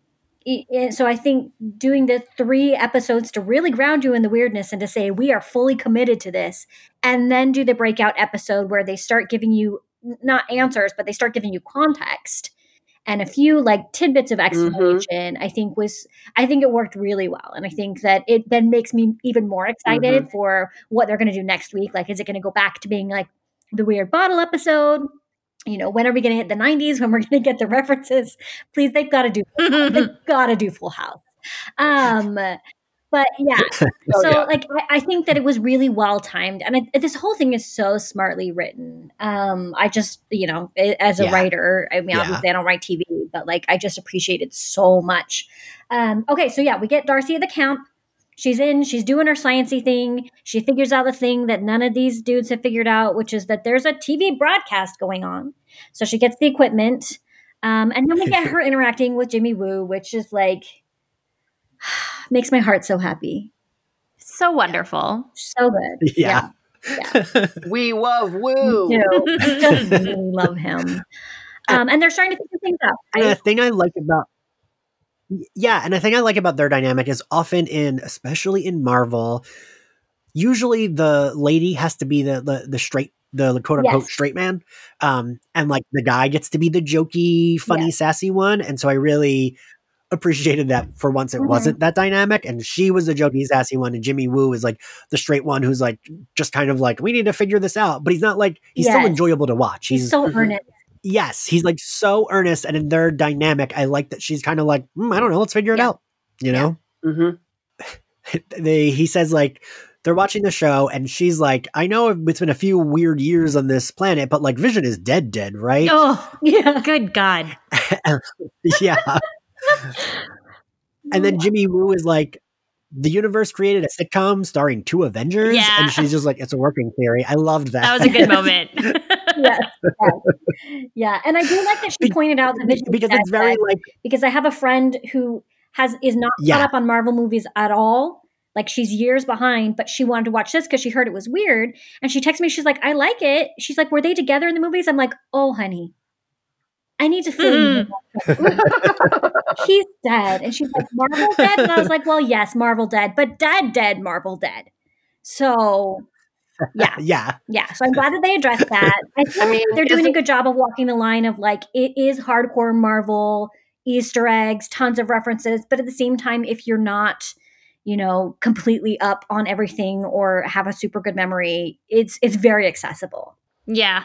i- i- so I think doing the three episodes to really ground you in the weirdness and to say we are fully committed to this, and then do the breakout episode where they start giving you not answers, but they start giving you context and a few like tidbits of explanation. I think was I think it worked really well, and I think that it then makes me even more excited for what they're going to do next week. Like, is it going to go back to being like the weird bottle episode? You know, when are we going to hit the 90s? When we're going to get the references? Please, they've got to do they've got to do Full House. Um, but yeah, Oh, so yeah. like I, I think that it was really well timed, and I, this whole thing is so smartly written. Um, I just you know, as a Yeah. writer, I mean, Yeah. obviously I don't write TV, but like I just appreciate it so much. Um, okay, so yeah, we get Darcy at the camp. She's in, she's doing her sciency thing. She figures out the thing that none of these dudes have figured out, which is that there's a TV broadcast going on. So she gets the equipment. Um, and then we get her interacting with Jimmy Woo, which is like makes my heart so happy. so wonderful. So good. Yeah. Yeah. We love Woo. You know, I just really love him. Um, and they're starting to figure things out. And the thing I like about yeah, and the thing I like about their dynamic is often in, especially in Marvel, usually the lady has to be the the, the straight, the quote unquote Yes. straight man, um, and like the guy gets to be the jokey, funny, sassy one. And so I really appreciated that for once it Mhm. wasn't that dynamic, and she was the jokey, sassy one, and Jimmy Woo is like the straight one who's like just kind of like we need to figure this out, but he's not like he's still Yes. enjoyable to watch. He's He's so Mhm. earnest. yes, he's like so earnest, and in their dynamic, I like that she's kind of like, "Hmm, I don't know, let's figure it Yeah. out. You know, hmm they he says like they're watching the show, and she's like, I know it's been a few weird years on this planet, but like Vision is dead, dead, right? Oh, Yeah. good God. yeah. and then Jimmy Woo is like. The universe created a sitcom starring two Avengers, Yeah. and she's just like, "It's a working theory." I loved that. That was a good moment. yes, yes. Yeah. And I do like that she pointed out the vision because it's very like because I have a friend who has is not Yeah. caught up on Marvel movies at all. Like she's years behind, but she wanted to watch this because she heard it was weird. And she texts me, she's like, I like it. She's like, Were they together in the movies? I'm like, Oh, honey, I need to fill you. Mm. He's dead. And she's like, Marvel dead? And I was like, Well, yes, Marvel dead, but dead, dead, Marvel dead. So yeah, yeah, yeah. So I'm glad that they addressed that. I think I mean, they're doing a good job of walking the line of like it is hardcore Marvel Easter eggs, tons of references, but at the same time, if you're not, you know, completely up on everything or have a super good memory, it's it's very accessible. yeah.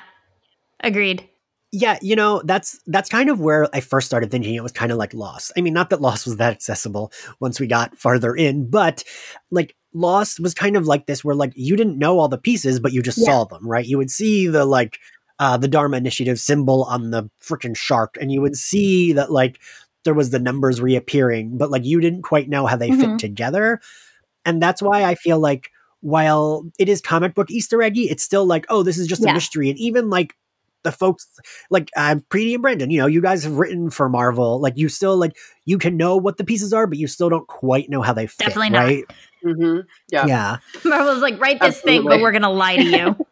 Agreed. Yeah, you know, that's that's kind of where I first started thinking it was kind of like Lost. I mean, not that Lost was that accessible once we got farther in, but like Lost was kind of like this where like you didn't know all the pieces, but you just Yeah. saw them, right? You would see the like uh the Dharma Initiative symbol on the freaking shark, and you would see that like there was the numbers reappearing, but like you didn't quite know how they Mhm. fit together. And that's why I feel like while it is comic book Easter eggy, it's still like, oh, this is just Yeah. a mystery. And even like the folks like uh, Preeti and Brandon, you know, you guys have written for Marvel. Like you still like you can know what the pieces are, but you still don't quite know how they fit. Definitely not. right? hmm Yeah. Yeah. Marvel's like, write this thing, but we're gonna lie to you.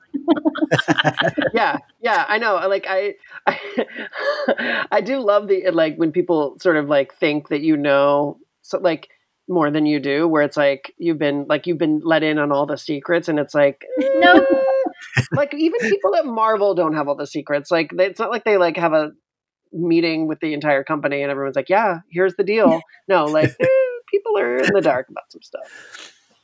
yeah yeah i know like i i, I do love the like when people sort of like think that you know so like more than you do where it's like you've been like you've been let in on all the secrets and it's like Nope. Like even people at marvel don't have all the secrets like they, it's not like they like have a meeting with the entire company and everyone's like yeah here's the deal no like eh, people are in the dark about some stuff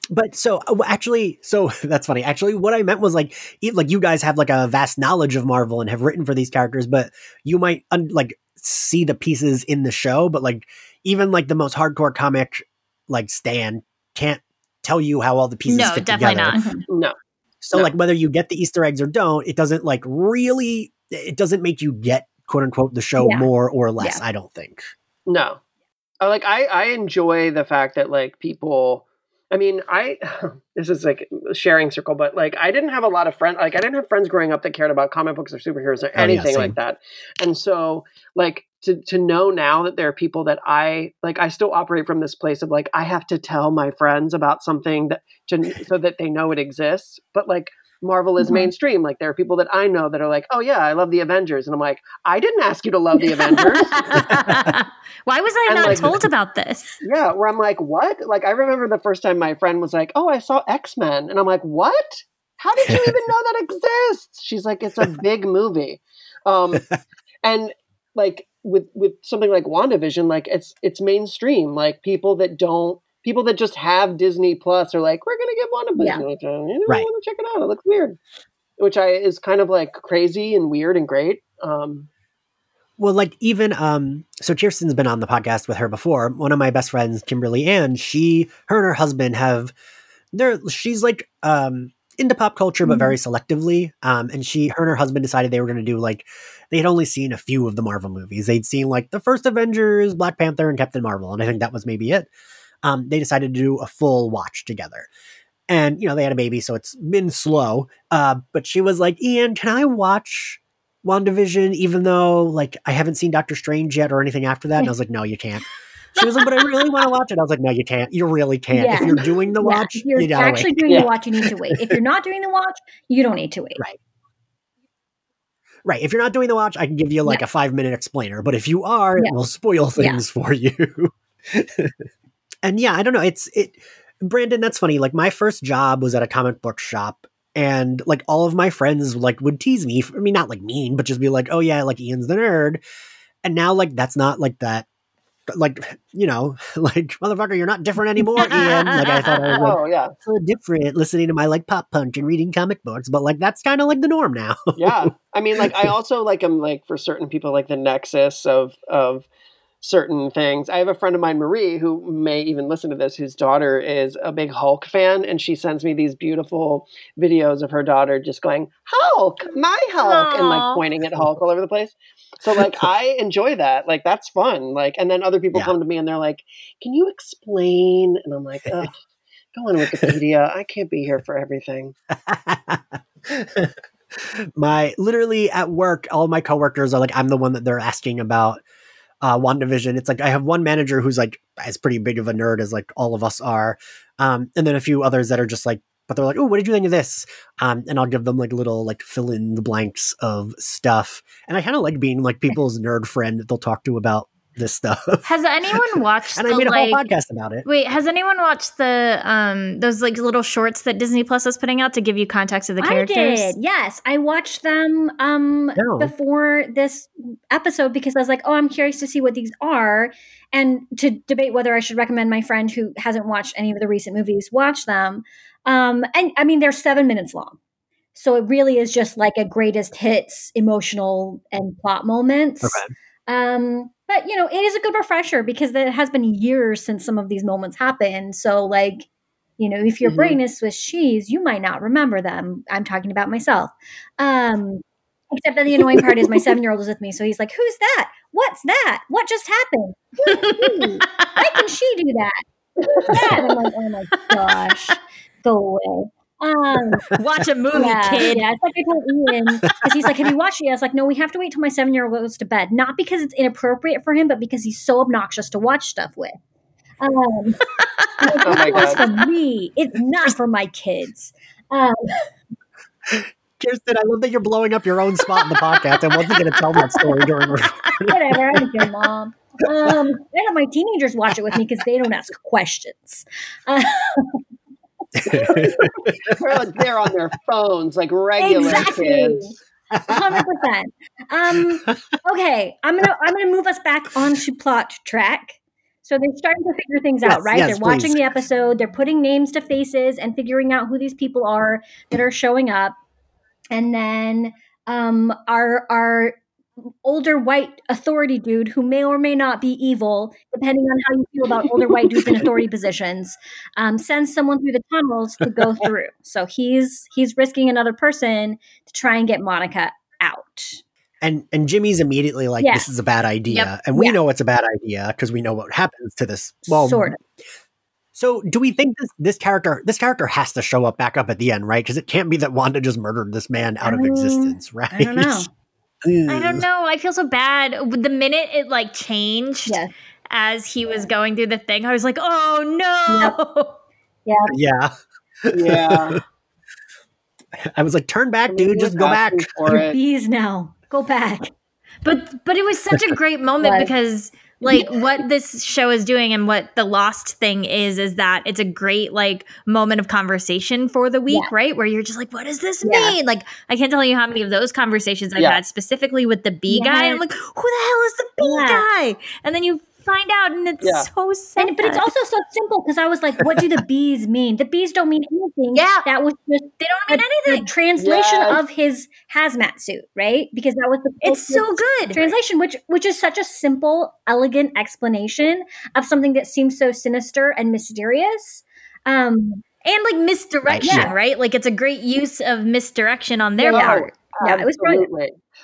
But so uh, actually, so that's funny. Actually, what I meant was like, e- like you guys have like a vast knowledge of Marvel and have written for these characters, but you might un- like see the pieces in the show, but like even like the most hardcore comic like Stan can't tell you how all the pieces No, fit definitely together. not. no So No. like whether you get the Easter eggs or don't, it doesn't like really it doesn't make you get quote unquote the show Yeah. more or less, Yeah. I don't think. No. Oh, like I I enjoy the fact that like people I mean, I this is like a sharing circle, but like I didn't have a lot of friends like I didn't have friends growing up that cared about comic books or superheroes or Oh, yeah, anything like that. And so like to to know now that there are people that I like I still operate from this place of like I have to tell my friends about something that to so that they know it exists. But like Marvel is Mhm. mainstream. Like there are people that I know that are like, "Oh yeah, I love the Avengers." And I'm like, "I didn't ask you to love the Avengers." Why was I And, not like- told about this? Yeah, where I'm like, what? Like, I remember the first time my friend was like, oh, I saw X Men. And I'm like, what? How did you even know that exists? She's like, it's a big movie. Um, and like with with something like WandaVision, like it's it's mainstream. Like people that don't people that just have Disney Plus are like, we're gonna get WandaVision. Yeah. You know, Right. I want to check it out. It looks weird. Which I is kind of like crazy and weird and great. Um, Well, like even um, so Kirsten's been on the podcast with her before. One of my best friends, Kimberly Ann, she, her and her husband have, they're she's like um into pop culture, but Mhm. very selectively. Um, and she, her and her husband decided they were going to do like they had only seen a few of the Marvel movies. They'd seen like the first Avengers, Black Panther, and Captain Marvel, and I think that was maybe it. Um, they decided to do a full watch together. And you know they had a baby, so it's been slow. Uh, but she was like, "Ian, can I watch WandaVision, even though like I haven't seen Doctor Strange yet or anything after that. And I was like, no, you can't. She was like, but I really want to watch it. I was like, no, you can't. You really can't. Yeah. If you're doing the Yeah, watch, if you're you gotta actually wait. doing Yeah. the watch, you need to wait. If you're not doing the watch, you don't need to wait. Right. Right. If you're not doing the watch, I can give you like a five minute explainer. But if you are, Yeah. it will spoil Yeah. things for you. and yeah, I don't know. It's it Brandon, that's funny. Like my first job was at a comic book shop. And like all of my friends like would tease me. I mean, not like mean, but just be like, "Oh yeah, like Ian's the nerd." And now like that's not like that. Like you know, like motherfucker, you're not different anymore, Ian. Like I thought I was like oh yeah, so different listening to my like pop punk and reading comic books, but like that's kind of like the norm now. yeah. I mean, like I also like am like for certain people like the nexus of of certain things. I have a friend of mine, Marie, who may even listen to this, whose daughter is a big Hulk fan, and she sends me these beautiful videos of her daughter just going Hulk, my Hulk, and like pointing at Hulk all over the place. So like I enjoy that. Like that's fun. Like and then other people Yeah. come to me and they're like, "Can you explain?" And I'm like, Ugh, "Go on Wikipedia. I can't be here for everything." my literally at work, all my coworkers are like, I'm the one that they're asking about uh WandaVision. It's like I have one manager who's like as pretty big of a nerd as like all of us are. Um, and then a few others that are just like, but they're like, oh, what did you think of this? Um, and I'll give them like little like fill in the blanks of stuff. And I kind of like being like people's nerd friend that they'll talk to about this stuff. Has anyone watched and the I made a like? whole podcast about it. Wait, has anyone watched the um those like little shorts that Disney Plus is putting out to give you context of the I characters? did. Yes, I watched them um No. before this episode because I was like, "Oh, I'm curious to see what these are," and to debate whether I should recommend my friend who hasn't watched any of the recent movies watch them. Um, and I mean, they're seven minutes long, so it really is just like a greatest hits, emotional and plot moments. Okay. Um, but you know, it is a good refresher because it has been years since some of these moments happened. So, like, you know, if your Mhm. brain is Swiss cheese, you might not remember them. I'm talking about myself. Um, except that the annoying part is my seven year old is with me, so he's like, "Who's that? What's that? What just happened? Why can she do that? That?" And I'm like, "Oh my gosh, go away." Um, Watch a movie, yeah, kid. yeah. It's like I told Ian because he's like, "Have you watched it?" I was like, "No, we have to wait till my seven year old goes to bed. Not because it's inappropriate for him, but because he's so obnoxious to watch stuff with." Um, Oh my it's God. for me. It's not for my kids. Um, Kirsten, I love that you're blowing up your own spot in the podcast. I wasn't going to tell that story during recording. whatever. I don't care, mom. Um, I let my teenagers watch it with me because they don't ask questions. Uh, They're, like, they're on their phones like regular Exactly. kids. Hundred percent. Um, okay, I'm gonna I'm gonna move us back onto plot track. So they're starting to figure things Yes, out, right? yes, they're watching please. the episode. They're putting names to faces and figuring out who these people are that are showing up. And then um, our our older white authority dude, who may or may not be evil, depending on how you feel about older white dudes in authority positions, um, sends someone through the tunnels to go through. So he's he's risking another person to try and get Monica out. And and Jimmy's immediately like, Yeah. "This is a bad idea," Yep. and we Yeah. know it's a bad idea because we know what happens to this. Well, sort of. So, do we think this this character this character has to show up back up at the end, right? Because it can't be that Wanda just murdered this man out of Um, existence, right? I don't know. I don't know. I feel so bad. The minute it like changed Yeah. as he was going through the thing, I was like, oh no. Yeah, Yeah. Yeah. I was like, "Turn back, dude! Just go back." Asking For You're it. bees now. Go back. But but it was such a great moment because like what this show is doing and what the lost thing is is that it's a great like moment of conversation for the week Yeah. right where you're just like what does this Yeah. mean like i can't tell you how many of those conversations i've Yeah. had specifically with the bee guy and i'm like who the hell is the b guy and then you find out and it's Yeah. so sad And, but it's also so simple because I was like, what do the bees mean? The bees don't mean anything. Yeah. That was just they don't mean a, anything a translation Yes. of his hazmat suit, right? Because that was the it's so good translation, which which is such a simple, elegant explanation of something that seems so sinister and mysterious. Um, and like misdirection Yeah. right like it's a great use of misdirection on their Yeah. part Yeah, it was brilliant.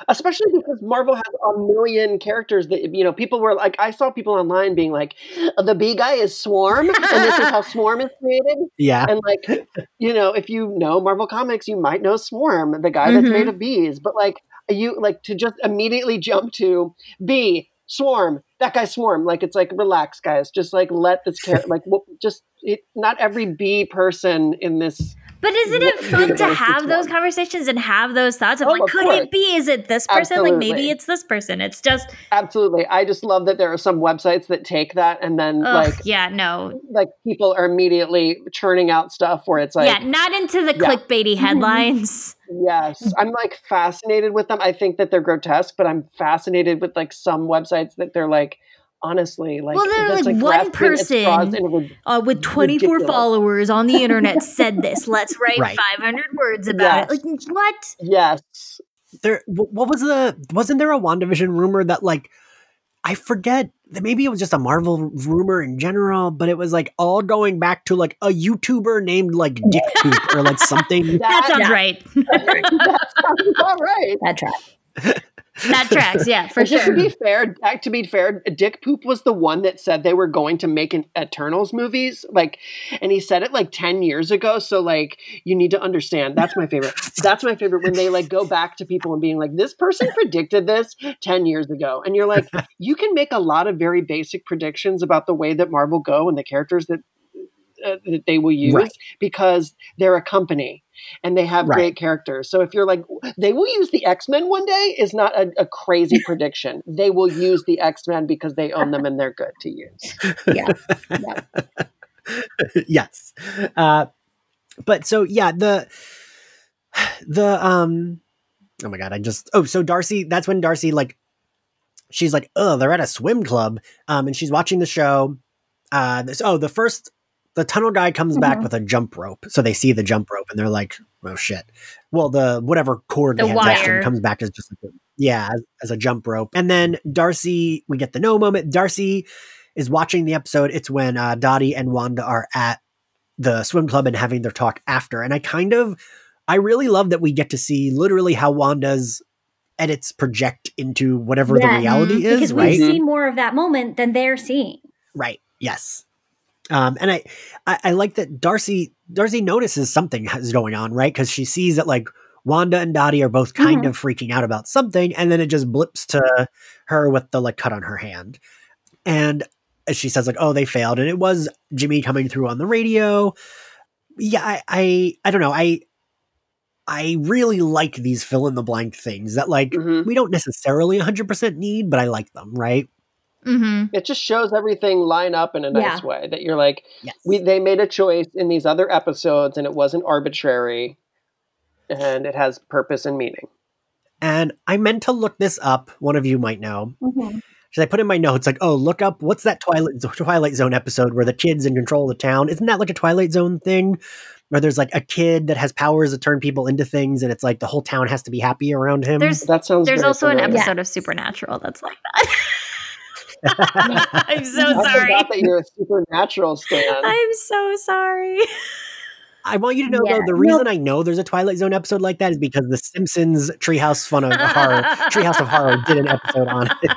Especially because Marvel has a million characters that you know people were like I saw people online being like the bee guy is Swarm and this is how Swarm is created Yeah, and like you know if you know Marvel comics you might know Swarm the guy that's Mhm. made of bees but like you like to just immediately jump to B Swarm that guy Swarm like it's like relax guys just like let this character like just it, not every bee person in this But isn't it fun to have those one? conversations and have those thoughts of Oh, like, of could course. it be? Is it this person? Like maybe it's this person. It's just Absolutely. I just love that there are some websites that take that and then ugh, like yeah, no, like people are immediately churning out stuff where it's like yeah, not into the Yeah. clickbaity headlines. yes, I'm like fascinated with them. I think that they're grotesque, but I'm fascinated with like some websites that they're like honestly like Well, they're that's, like one person straws in a rid- Uh, with 24 Ridiculous. followers on the internet said this. Let's write Right. 500 words about it. Like what? yes. there. What was the? Wasn't there a Wandavision rumor that like I forget that maybe it was just a Marvel rumor in general, but it was like all going back to like a YouTuber named like Dick Poop or like something. That That, sounds yeah. right. that sounds about right. that track. That tracks, yeah, for sure. to be fair, to be fair, Dick Poop was the one that said they were going to make an Eternals movies. Like, and he said it like ten years ago. So like, you need to understand. That's my favorite. That's my favorite when they like go back to people and being like, "This person predicted this ten years ago," and you're like, you can make a lot of very basic predictions about the way that Marvel go and the characters that. Uh, that they will use Right. because they're a company and they have Right. great characters. So if you're like, they will use the X Men one day, is not a, a crazy prediction. They will use the X Men because they own them and they're good to use. Yeah. yes. Uh, but so yeah, the the um oh my god, I just oh so Darcy, that's when Darcy like she's like, oh, they're at a swim club. Um, and she's watching the show. Uh this oh the first the tunnel guy comes back Mhm. with a jump rope. So they see the jump rope and they're like, oh shit. Well, the whatever cord The they had comes back as just like yeah, as, as a jump rope. And then Darcy, we get the no moment. Darcy is watching the episode. It's when uh, Dottie and Wanda are at the swim club and having their talk after. And I kind of, I really love that we get to see literally how Wanda's edits project into whatever the Yeah, reality is, because right? we've seen more of that moment than they're seeing. Right. Yes. Um, and I, I, I like that Darcy Darcy notices something is going on, right? Because she sees that like Wanda and Dottie are both kind Mhm. of freaking out about something, and then it just blips to her with the like cut on her hand. And she says, like, oh, they failed. And it was Jimmy coming through on the radio. Yeah, I I, I don't know. I I really like these fill in the blank things that like Mhm. we don't necessarily 100% need, but I like them, right? Hmm It just shows everything line up in a nice Yeah. way that you're like, Yes. we they made a choice in these other episodes and it wasn't arbitrary and it has purpose and meaning. and I meant to look this up. One of you might know. Mhm. Because I put in my notes like, oh, look up what's that Twilight Twilight Zone episode where the kids in control of the town? Isn't that like a Twilight Zone thing? Where there's like a kid that has powers that turn people into things, and it's like the whole town has to be happy around him. There's That sounds there's very also an familiar. episode of Supernatural that's like that. I'm so I sorry. forgot that you're a supernatural stan. I'm so sorry. I want you to know Yeah, though, the no- reason I know there's a Twilight Zone episode like that is because the Simpsons Treehouse Fun of Horror, Treehouse of Horror did an episode on it.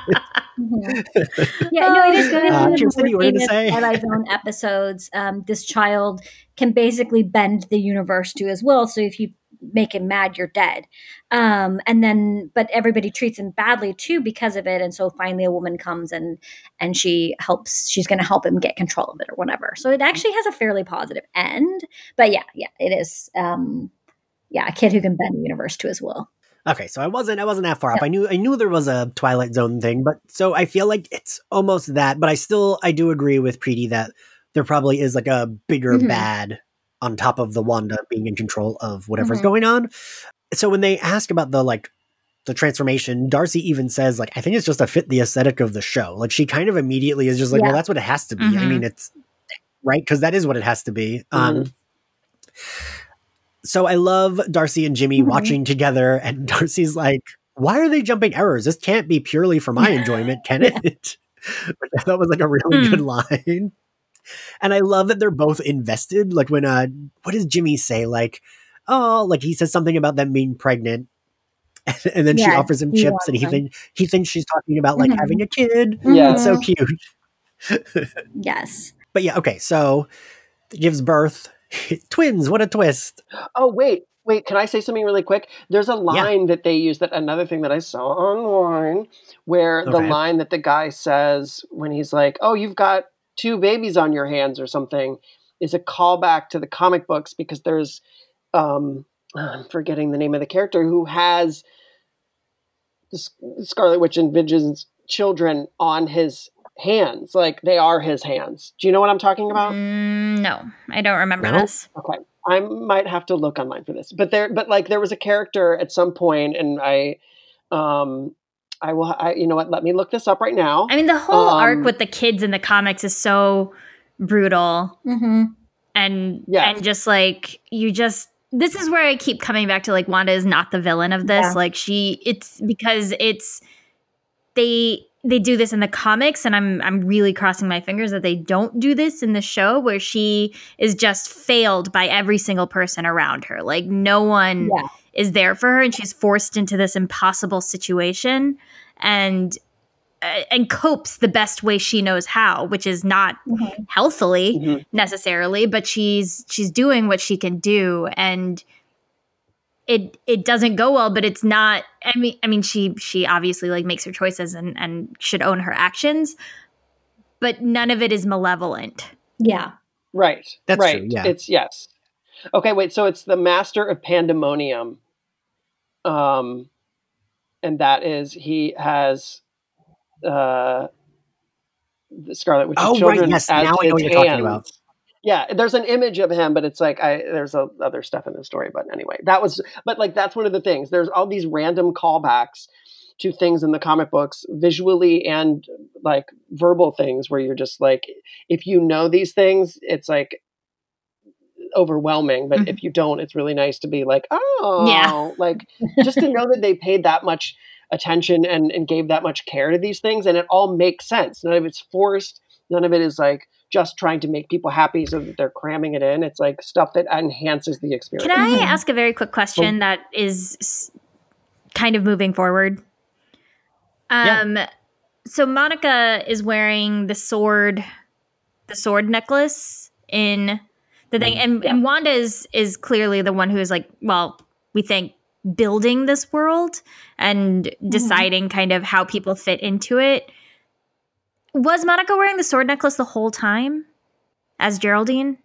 Mhm. yeah, no, it is good. Uh, in the Kirsten, you more were gonna say? Twilight Zone episodes. Um, this child can basically bend the universe to his will. So if you make him mad, you're dead. Um, and then, but everybody treats him badly too because of it. And so finally, a woman comes and and she helps. She's going to help him get control of it or whatever. So it actually has a fairly positive end. But yeah, yeah, it is. Um, yeah, a kid who can bend the universe to his will. Okay, so I wasn't I wasn't that far off. I knew I knew there was a Twilight Zone thing, but so I feel like it's almost that. But I still I do agree with Preeti that there probably is like a bigger Mhm. bad on top of the Wanda being in control of whatever's Mhm. going on. So when they ask about the like the transformation, Darcy even says like I think it's just to fit the aesthetic of the show. Like she kind of immediately is just like, Yeah. well, that's what it has to be. I Mhm. mean, it's right because that is what it has to be. Um, so I love Darcy and Jimmy Mhm. watching together, and Darcy's like, "Why are they jumping errors? This can't be purely for my enjoyment, can it?" Which I thought was like a really Hmm. good line. And I love that they're both invested. Like when uh, what does Jimmy say? Like, oh, like he says something about them being pregnant, and then she offers him chips, and he them. think he thinks she's talking about like Mhm. having a kid. Yeah. It's so cute. Yes. But yeah, okay, so gives birth twins. What a twist! Oh wait, wait. Can I say something really quick? There's a line that they use that another thing that I saw online, where the line that the guy says when he's like, "Oh, you've got two babies on your hands" or something, is a callback to the comic books because there's, um, I'm forgetting the name of the character who has the Scarlet Witch and Vision's children on his hands, like they are his hands. Do you know what I'm talking about? Mm, no, I don't remember No? this. Okay. I might have to look online for this. But there but like there was a character at some point and I um I will I you know what, let me look this up right now. I mean, the whole Um, arc with the kids in the comics is so brutal Mm-hmm. and Yes. and just like you just this is where I keep coming back to like Wanda is not the villain of this. Yeah. Like she it's because it's they they do this in the comics and I'm I'm really crossing my fingers that they don't do this in the show where she is just failed by every single person around her. Like no one Yeah. Is there for her and she's forced into this impossible situation and uh, and copes the best way she knows how, which is not Mhm. healthily Mhm. necessarily, but she's she's doing what she can do and it it doesn't go well, but it's not I mean I mean she she obviously like makes her choices and and should own her actions, but none of it is malevolent. Yeah. Right. That's right. true, yeah. It's yes. Okay, wait, so it's the Master of Pandemonium. Um and that is he has uh the Scarlet Witch's Oh, right, children yes, as now I know what his you're talking hands. about. Yeah, there's an image of him, but it's like I there's a, other stuff in the story. But anyway, that was but like that's one of the things. There's all these random callbacks to things in the comic books, visually and like verbal things, where you're just like, if you know these things, it's like overwhelming. But Mhm. if you don't, it's really nice to be like, oh, like just to know that they paid that much attention and and gave that much care to these things, and it all makes sense. None of it's forced. None of it is like just trying to make people happy so that they're cramming it in. It's like stuff that enhances the experience. Can I Mhm. ask a very quick question that is kind of moving forward? Yeah. Um so Monica is wearing the sword the sword necklace in the thing. And, and Wanda is is clearly the one who is like, well, we think building this world and deciding kind of how people fit into it. Was Monica wearing the sword necklace the whole time as Geraldine?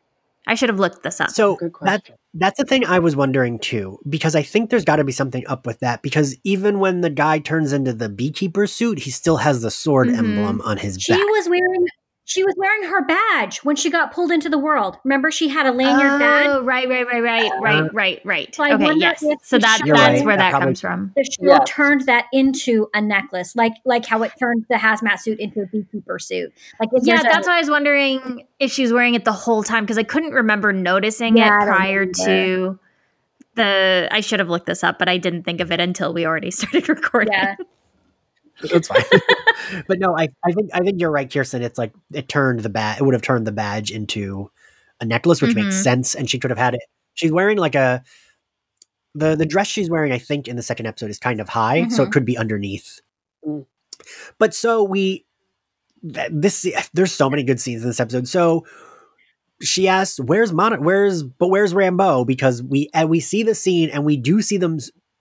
I should have looked this up. So Good that that's the thing I was wondering too, because I think there's got to be something up with that. Because even when the guy turns into the beekeeper suit, he still has the sword Mhm. emblem on his She back. was wearing she was wearing her badge when she got pulled into the world. Remember, she had a lanyard badge. Oh, right, right, right, right, right, Uh, right, right. So okay, wonder yes. So that You're that's right. where That that comes from. The show Yes. turned that into a necklace, like like how it turned the hazmat suit into a beekeeper suit. Like if Yeah, there's a- that's why I was wondering if she was wearing it the whole time because I couldn't remember noticing Yeah, it prior to the. I should have looked this up, but I didn't think of it until we already started recording. yeah. That's fine. but no, I, I think I think you're right, Kirsten. It's like it turned the badge. It would have turned the badge into a necklace, which makes Mhm. sense. And she could have had it. She's wearing like a the the dress she's wearing. I think in the second episode is kind of high, so it Mhm. could be underneath. Mm. But so we th- this there's so many good scenes in this episode. So she asks, "Where's Monica? Where's but where's Rambo?" Because we and we see the scene and we do see them.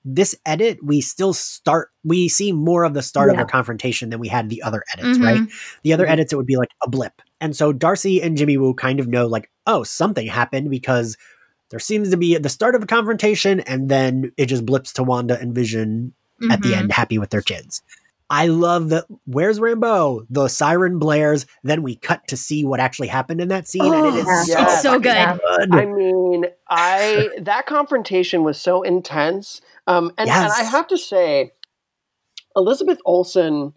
S- This edit, we still start. We see more of the start of Yeah. their confrontation than we had the other edits, Mhm. right? The other Mhm. edits, it would be like a blip. And so Darcy and Jimmy Woo kind of know, like, oh, something happened because there seems to be the start of a confrontation, and then it just blips to Wanda and Vision at the end, happy with their kids. I love that. Where's Rambo? The siren blares. Then we cut to see what actually happened in that scene, and it is Oh, so, yes. So good. good. I mean, I that confrontation was so intense. Um, and, and I have to say, Elizabeth Olsen,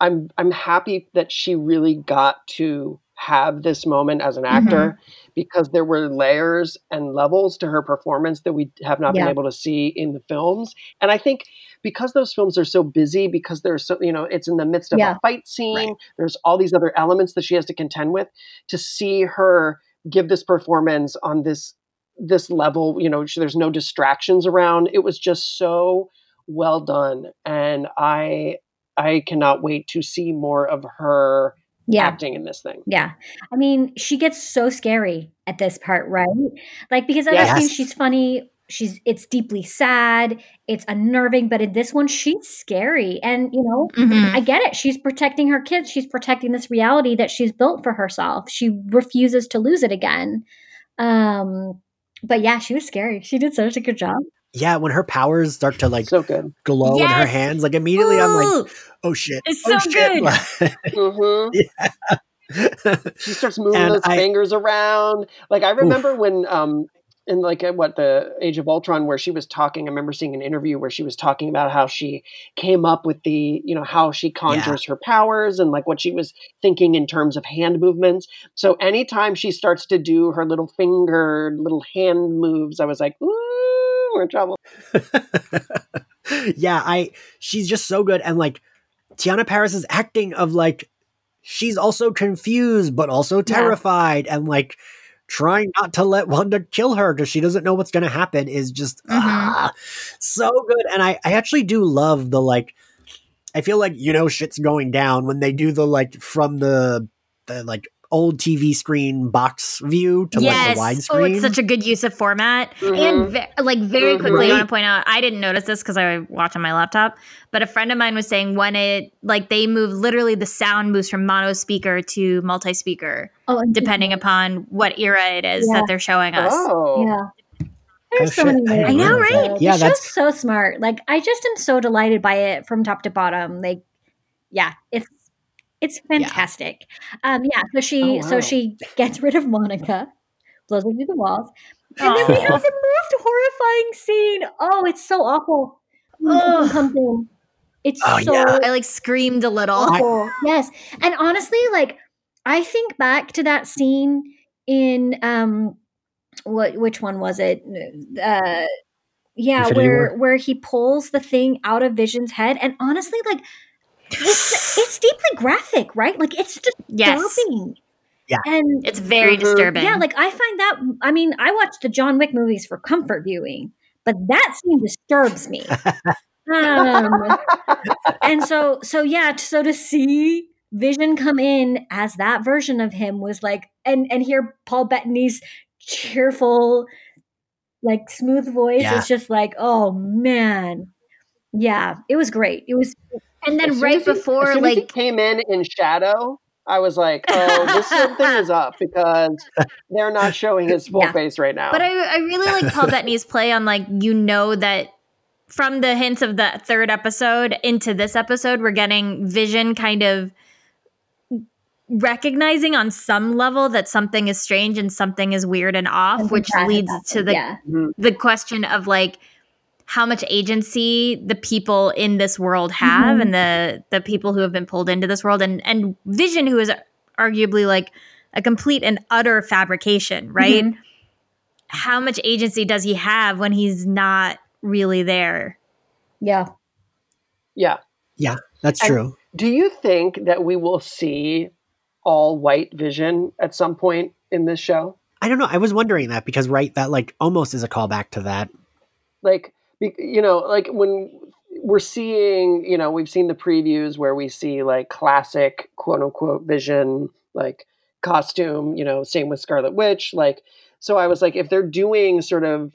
I'm I'm happy that she really got to have this moment as an actor because there were layers and levels to her performance that we have not been able to see in the films. And I think because those films are so busy, because there's so you know, it's in the midst of Yeah. a fight scene, Right. there's all these other elements that she has to contend with. To see her give this performance on this this level, you know, there's no distractions around. It was just so well done, and I I cannot wait to see more of her Yeah. acting in this thing. Yeah. I mean, she gets so scary at this part, right? Like because other Yes. scenes she's funny, she's it's deeply sad, it's unnerving, but in this one she's scary. And you know, Mhm. I get it. She's protecting her kids. She's protecting this reality that she's built for herself. She refuses to lose it again. Um but yeah, she was scary. She did such a good job. yeah, when her powers start to like so good. glow in her hands, like immediately I'm like, oh shit, It's oh so shit. hmm Yeah. She starts moving And those I- fingers around. Like I remember when um in like at what the Age of Ultron where she was talking. I remember seeing an interview where she was talking about how she came up with the you know how she conjures her powers and like what she was thinking in terms of hand movements. So anytime she starts to do her little finger little hand moves, I was like, ooh, we're in trouble. yeah, I she's just so good and like Teyonah Parris's acting of like she's also confused but also terrified and like trying not to let Wanda kill her because she doesn't know what's going to happen is just Mhm. ah, so good and I I actually do love the like I feel like you know shit's going down when they do the like from the the like old TV screen box view to yes. like the oh, widescreen. it's such a good use of format. Mhm. And ve- like very quickly, I want to point out I didn't notice this because I watch on my laptop, but a friend of mine was saying when it like they move literally the sound moves from mono speaker to multi speaker Oh, depending upon what era it is Yeah. that they're showing us. Oh, Yeah. There's Oh, so shit. many I ways. didn't I know, right? do it. Yeah, the that's- show's so smart. Like I just am so delighted by it from top to bottom. Like, yeah, it's it's fantastic. Um, yeah. So she Oh, so she gets rid of Monica, blows her through the walls, and then we have the most horrifying scene. Oh, it's so awful. When Ugh. comes in. It's Oh, so yeah. I like screamed a little. awful. yes. And honestly, like I think back to that scene in um what which one was it? Uh yeah, Infinity where War? where he pulls the thing out of Vision's head and honestly like it's it's deeply graphic, right? Like it's Yes. disturbing. Yeah. And It's very Mhm. disturbing. yeah, like I find that I mean, I watch the John Wick movies for comfort viewing, but that scene disturbs me. um and so so yeah so to see vision come in as that version of him was like and and hear paul bettany's cheerful, like smooth voice. Yeah. It's just like, oh man. Yeah, it was great. It was And then right as before, as soon he like, came in in shadow, I was like, "Oh, this something is up because they're not showing his full Yeah. face right now." But I, I really like Paul Bettany's play on like you know that from the hints of the third episode into this episode, we're getting Vision kind of recognizing on some level that something is strange and something is weird and off, something which leads to the yeah. Mhm. the question of like how much agency the people in this world have Mhm. and the the people who have been pulled into this world and and Vision who is arguably like a complete and utter fabrication, right? Mhm. How much agency does he have when he's not really there? Yeah. yeah. Yeah, that's And- true. Do you think that we will see all white Vision at some point in this show? I don't know. I was wondering that because right, that like almost is a callback to that. like be- you know like when we're seeing you know we've seen the previews where we see like classic quote unquote vision like costume you know same with scarlet witch like so i was like if they're doing sort of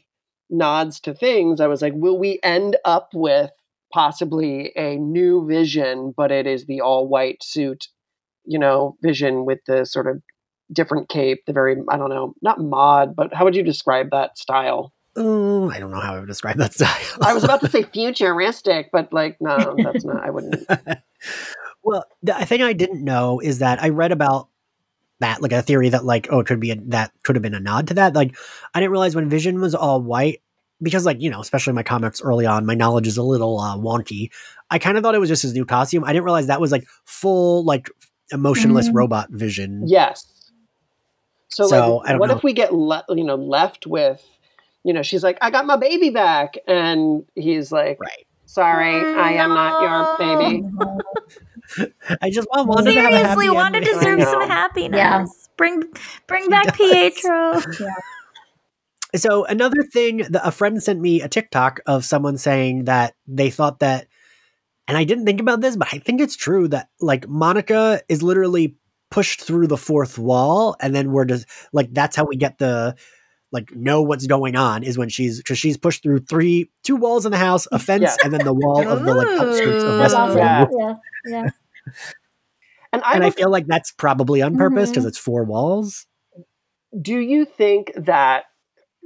nods to things i was like will we end up with possibly a new vision but it is the all white suit you know vision with the sort of different cape the very i don't know not mod but how would you describe that style Oh, I don't know how I would describe that style. I was about to say futuristic, but like, no, that's not. I wouldn't. well, the thing I didn't know is that I read about that, like a theory that like, oh, it could be a, that could have been a nod to that. Like, I didn't realize when Vision was all white because, like, you know, especially my comics early on, my knowledge is a little uh, wonky. I kind of thought it was just his new costume. I didn't realize that was like full, like, emotionless Mhm. robot Vision. Yes. So, So, like, what know. if we get le- you know left with, you know, she's like, I got my baby back, and he's like, Right. Sorry, I am not your baby. I just want Wanda to have a happy Seriously, Wanda ending. deserves some happiness. Yeah. Bring bring She back does. Pietro. So another thing a friend sent me a TikTok of someone saying that they thought that, and I didn't think about this, but I think it's true that like Monica is literally pushed through the fourth wall, and then we're just like that's how we get the like know what's going on is when she's because she's pushed through three two walls in the house, a fence, Yes. and then the wall of the like outskirts of Ooh. That's Yeah. Yeah. Yeah. And I, And I was- feel like that's probably on purpose because Mhm. it's four walls. do you think that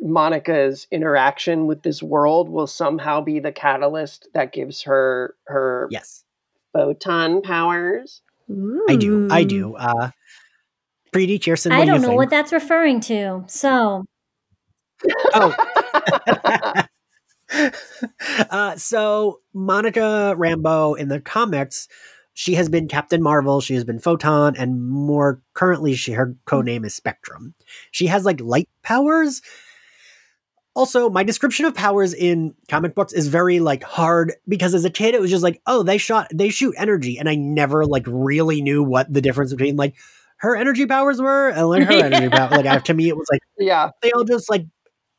Monica's interaction with this world will somehow be the catalyst that gives her her Yes, photon powers? I do. I do. Uh, Preeti Cheerson, what I do don't you know think? what that's referring to. So Oh, uh, so Monica Rambeau in the comics, she has been Captain Marvel, she has been Photon, and more currently, she her codename is Spectrum. She has like light powers. Also, my description of powers in comic books is very like hard because as a kid, it was just like, oh, they shot, they shoot energy, and I never like really knew what the difference between like her energy powers were and like her energy power. Like to me, it was like yeah, they all just like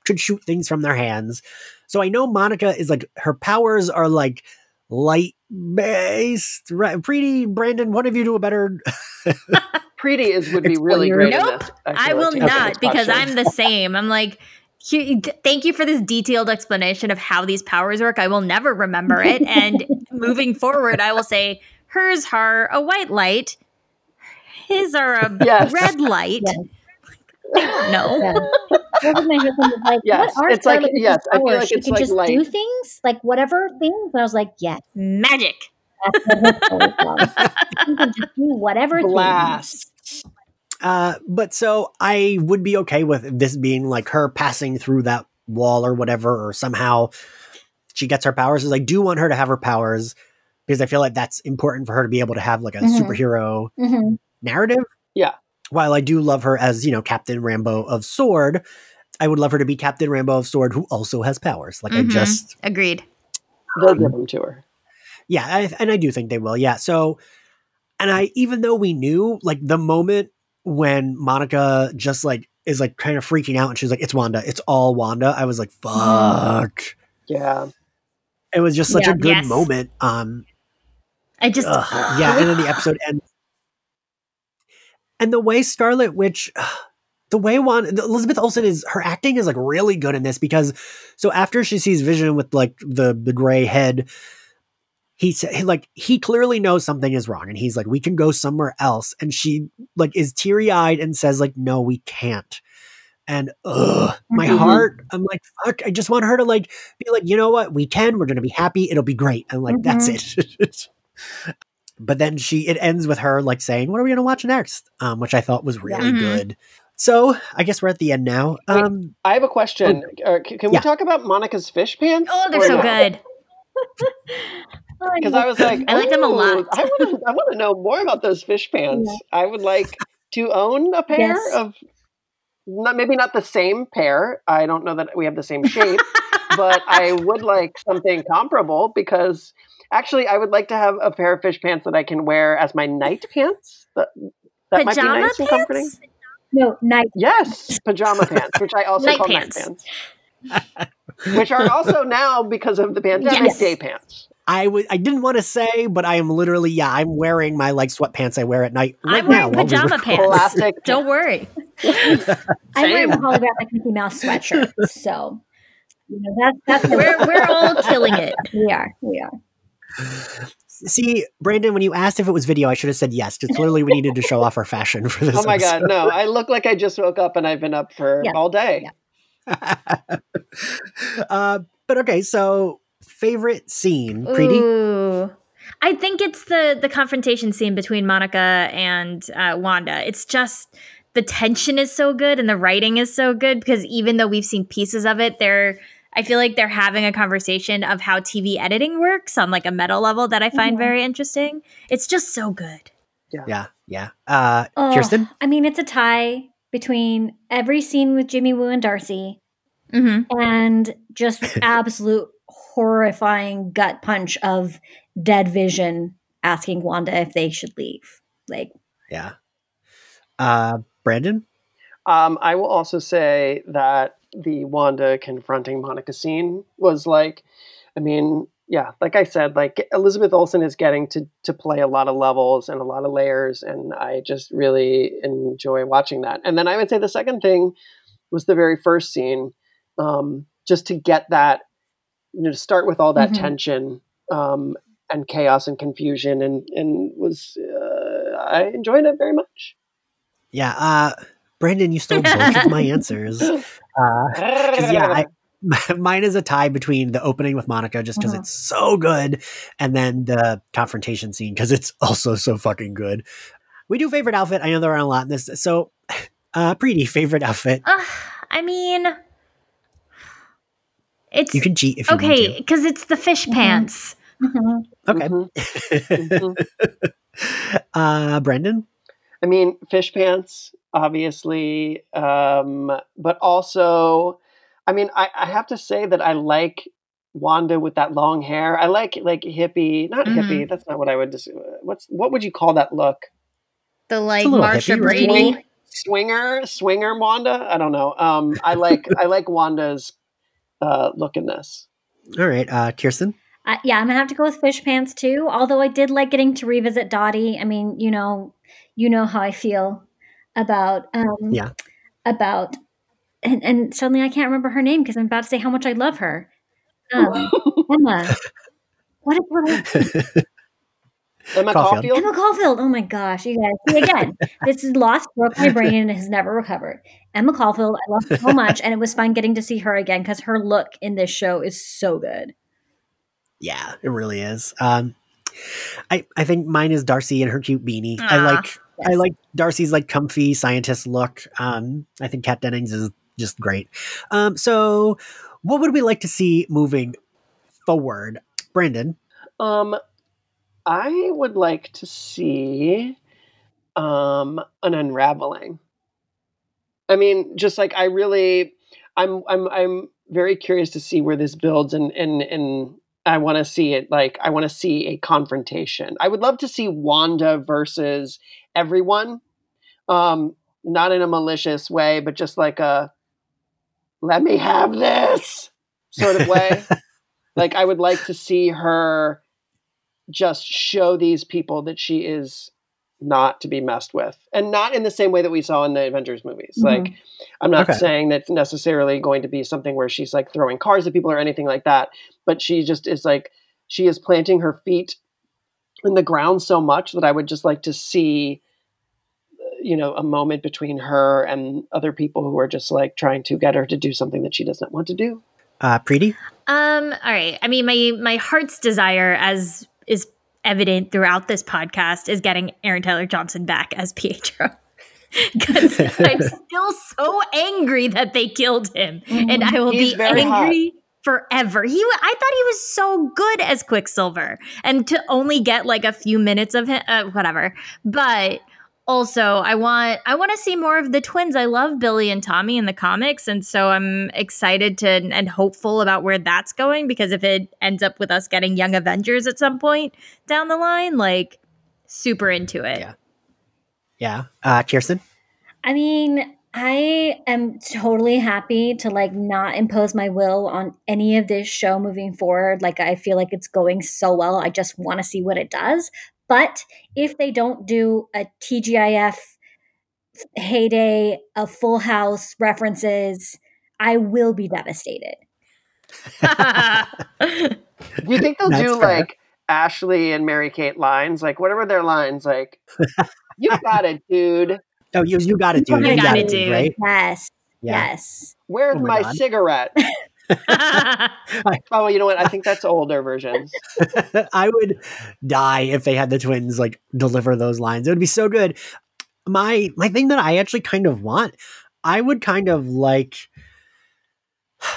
could shoot things from their hands. So I know Monica is like her powers are like light based. Right, Preeti, Brandon, one of you do a better. Pretty is would be It's really great. you. Nope, this, I feel will like, not because. I'm the same. I'm like, thank you for this detailed explanation of how these powers work. I will never remember it. And moving forward, I will say hers are a white light, his are a Yes. red light. Yes. No. yeah. That was my husband was like, Yes, what are it's like- yes, I feel like she it's can like just do things, like whatever things. And I was like, yes, Magic. that's what her powers was. She can just do whatever things. blast. Uh, but so I would be okay with this being like her passing through that wall or whatever, or somehow she gets her powers. Is I do want her to have her powers because I feel like that's important for her to be able to have like a Mhm. superhero Mhm. narrative. Yeah. While I do love her as, you know, Captain Rambeau of Sword, I would love her to be Captain Rambeau of Sword who also has powers. Like Mhm. I just Agreed. They'll give them to her. yeah, I, and I do think they will. Yeah. So and I even though we knew like the moment when Monica just like is like kind of freaking out and she's like, It's Wanda, it's all Wanda, I was like, fuck. Yeah. It was just such Yeah. a good Yes. moment. Um I just Ugh, yeah, and then the episode ends. And the way Scarlet Witch, the way one Elizabeth Olsen is her acting is like really good in this because so after she sees Vision with like the the gray head, he said like he clearly knows something is wrong and he's like we can go somewhere else. And she like is teary eyed and says like no we can't. And ugh, my Mhm. heart i'm like fuck i just want her to like be like you know what? We can we're gonna be happy it'll be great. And like that's it but then she it ends with her like saying what are we gonna watch next um which i thought was really Mhm. good so i guess we're at the end now Wait. um I have a question. Uh, c- can we Yeah. talk about Monica's fish pants? Oh, they're so no? good. Because I was like, I like them a lot." I want to. I want to know more about those fish pants. I would like to own a pair Yes. of. Not maybe not the same pair. I don't know that we have the same shape, but I would like something comparable because actually I would like to have a pair of fish pants that I can wear as my night pants. That, that might be Pajama nice and comforting. no night. Yes, pajama pants, which I also Night call pants. night pants, which are also now because of the pandemic Yes. day pants. I would I didn't want to say, but I am literally yeah. I'm wearing my like sweatpants I wear at night right I'm wearing now. while we pajama pants. Classic. Don't worry. I'm wearing a Same. holographic Mickey Mouse sweatshirt, so you know that's that's We're we're all killing it. we are. We are. See, Brandon, when you asked if it was video, I should have said yes. Because clearly we needed to show off our fashion for this. Oh my god, no! I look like I just woke up and I've been up for Yeah. all day. uh, but okay, so favorite scene, Preeti. Ooh. I think it's the the confrontation scene between Monica and uh, Wanda. It's just the tension is so good and the writing is so good because even though we've seen pieces of it, they're I feel like they're having a conversation of how TV editing works on like a meta level that I find Mhm. very interesting. It's just so good. Yeah, yeah. Uh, Oh, Kiersten. I mean, it's a tie between every scene with Jimmy Woo and Darcy Mm-hmm. and just absolute horrifying gut punch of dead vision asking Wanda if they should leave. Like, Yeah. Uh, Brandon. Um, I will also say that the Wanda confronting Monica scene was like, I mean, yeah, like I said, like Elizabeth Olsen is getting to to play a lot of levels and a lot of layers, and I just really enjoy watching that. And then I would say the second thing was the very first scene, um, just to get that, you know, to start with all that Mhm. tension um, and chaos and confusion, and and was uh, I enjoyed it very much. Yeah. Uh, Brandon, you stole both of my answers. Uh, 'cause, yeah, I, mine is a tie between the opening with Monica, just because Mhm. it's so good, and then the confrontation scene because it's also so fucking good. We do favorite outfit. I know there are a lot in this. So, uh, Preeti, favorite outfit. Uh, I mean, it's You can cheat if you okay want because it's the fish Mhm. pants. mhm. to. Okay. Mhm. Mhm. uh, Brandon. I mean, fish pants, obviously, um, but also, I mean, I, I have to say that I like Wanda with that long hair. I like like hippie, not Mhm. hippie. That's not what I would. Just, what's what would you call that look? The like little Marsha? Brady. Swing, swinger, swinger Wanda. I don't know. Um, I like I like Wanda's uh, look in this. All right. Uh, Kiersten. Uh, yeah, I'm gonna have to go with fish pants too. Although I did like getting to revisit Dottie. I mean, you know, you know how I feel about um, Yeah. about and, and suddenly I can't remember her name because I'm about to say how much I love her. Um, Emma. What is what? Emma Caulfield. Caulfield. Emma Caulfield. Oh my gosh, you guys. See again, this is lost, broke my brain, and has never recovered. Emma Caulfield, I love her so much, and it was fun getting to see her again because her look in this show is so good. Yeah, it really is. Um, I I think mine is Darcy and her cute beanie. I Aw. Like I like Darcy's like comfy scientist look. Um, I think Kat Dennings is just great. Um, so what would we like to see moving forward, Brandon? Um, I would like to see um, an unraveling. I mean, just like I really, I'm, I'm, I'm very curious to see where this builds, and and and I want to see it. Like, I want to see a confrontation. I would love to see Wanda versus everyone, um, not in a malicious way, but just like a "let me have this" sort of way. like, I would like to see her just show these people that she is not to be messed with, and not in the same way that we saw in the Avengers movies. Mhm. Like, I'm not Okay. saying that it's necessarily going to be something where she's like throwing cars at people or anything like that, but she just is like she is planting her feet in the ground so much that I would just like to see uh, you know a moment between her and other people who are just like trying to get her to do something that she doesn't want to do. Uh, Preeti? Um, all right. I mean, my my heart's desire, as is evident throughout this podcast, is getting Aaron Taylor Johnson back as Pietro. Because I'm still so angry that they killed him, and I will He's be angry forever. He, I thought he was so good as Quicksilver, and to only get like a few minutes of him, uh, whatever. But also, I want I want to see more of the twins. I love Billy and Tommy in the comics, and so I'm excited to and hopeful about where that's going. Because if it ends up with us getting Young Avengers at some point down the line, like super into it. Yeah. Yeah. Uh, Kiersten? I mean, I am totally happy to like not impose my will on any of this show moving forward. Like I feel like it's going so well. I just want to see what it does. But if they don't do a TGIF heyday, a full house references, I will be devastated. Do you think they'll That's do fair. like Ashley and Mary Kate lines? Like whatever their lines, like you got it, dude. Oh, you, you got it, dude. You You got got it, it, dude. right? Yes. Yeah. Yes. Where's Oh my my, cigarette? Oh, you know what? I think that's older versions. I would die if they had the twins like deliver those lines. It would be so good. My my thing that I actually kind of want, I would kind of like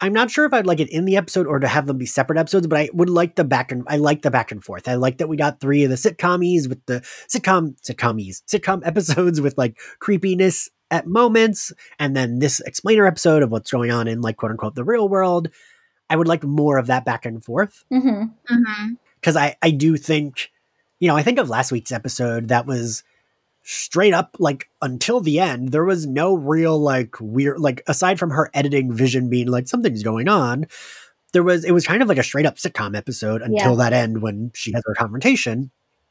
I'm not sure if I'd like it in the episode or to have them be separate episodes, but I would like the back and I like the back and forth. I like that we got three of the sitcomies with the sitcom sitcomies sitcom episodes with like creepiness at moments, and then this explainer episode of what's going on in like quote unquote the real world. I would like more of that back and forth hmm Mhm. because I I do think, you know, I think of last week's episode that was straight up like until the end there was no real like weird like aside from her editing vision being like something's going on there was it was kind of like a straight up sitcom episode until Yeah. that end when she has her confrontation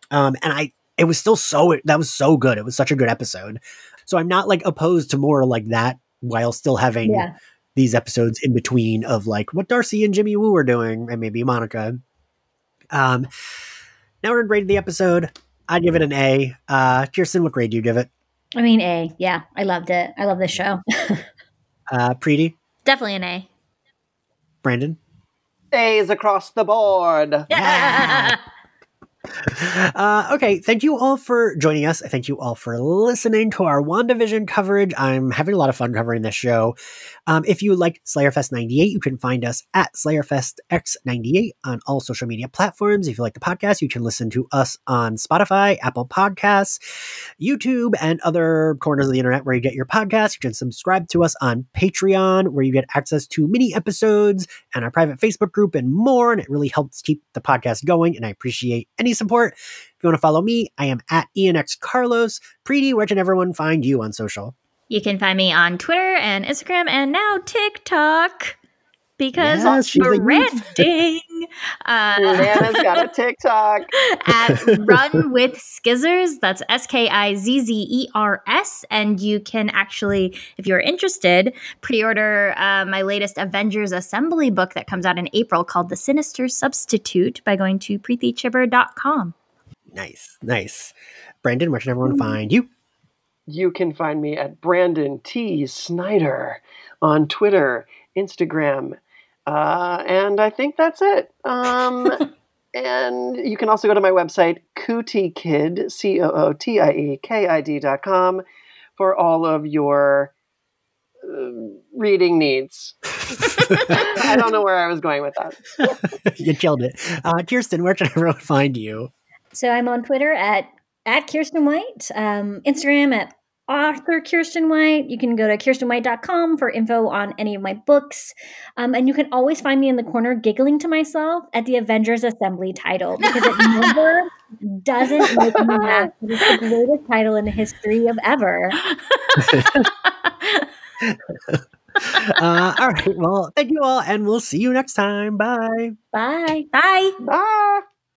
um and i it was still so that was so good it was such a good episode so i'm not like opposed to more like that while still having Yeah. these episodes in between of like what Darcy and Jimmy Woo are doing, and maybe Monica. Um, now we're gonna grade the episode. I'd give it an A. Uh, Kiersten, what grade do you give it? I mean, A. Yeah. I loved it. I love this show. Uh, Preeti, Definitely an A. Brandon. A's across the board. Yeah. Uh, okay, thank you all for joining us. Thank you all for listening to our WandaVision coverage. I'm having a lot of fun covering this show. Um, if you like Slayerfest 98, you can find us at SlayerFestX98 on all social media platforms. If you like the podcast, you can listen to us on Spotify, Apple Podcasts, YouTube, and other corners of the internet where you get your podcasts. You can subscribe to us on Patreon, where you get access to mini episodes and our private Facebook group and more. And it really helps keep the podcast going. And I appreciate any support. If you want to follow me, I am at ENX Carlos. Preeti, where can everyone find you on social? You can find me on Twitter and Instagram and now TikTok because Yes, she's a youth. branding. uh, Nana's got a TikTok. at Run with Skizzers. That's S K I Z Z E R S. And you can actually, if you're interested, pre order uh, my latest Avengers Assembly book that comes out in April called The Sinister Substitute by going to preetichhibber.com. Nice, nice. Brandon, where can everyone find you? You can find me at Brandon T. Snider on Twitter, Instagram, uh, and I think that's it. Um, and you can also go to my website, cootiekid, C O O T I E K I D dot com, for all of your uh, reading needs. I don't know where I was going with that. you killed it. Uh, Kiersten, where can everyone find you? So I'm on Twitter at at Kiersten White, um, Instagram at author Kiersten White. You can go to kierstenwhite.com for info on any of my books. Um, and you can always find me in the corner giggling to myself at the Avengers Assembly title because it never doesn't make me laugh. It's the greatest title in the history of ever. Uh, all right. Well, thank you all, and we'll see you next time. Bye. Bye. Bye. Bye.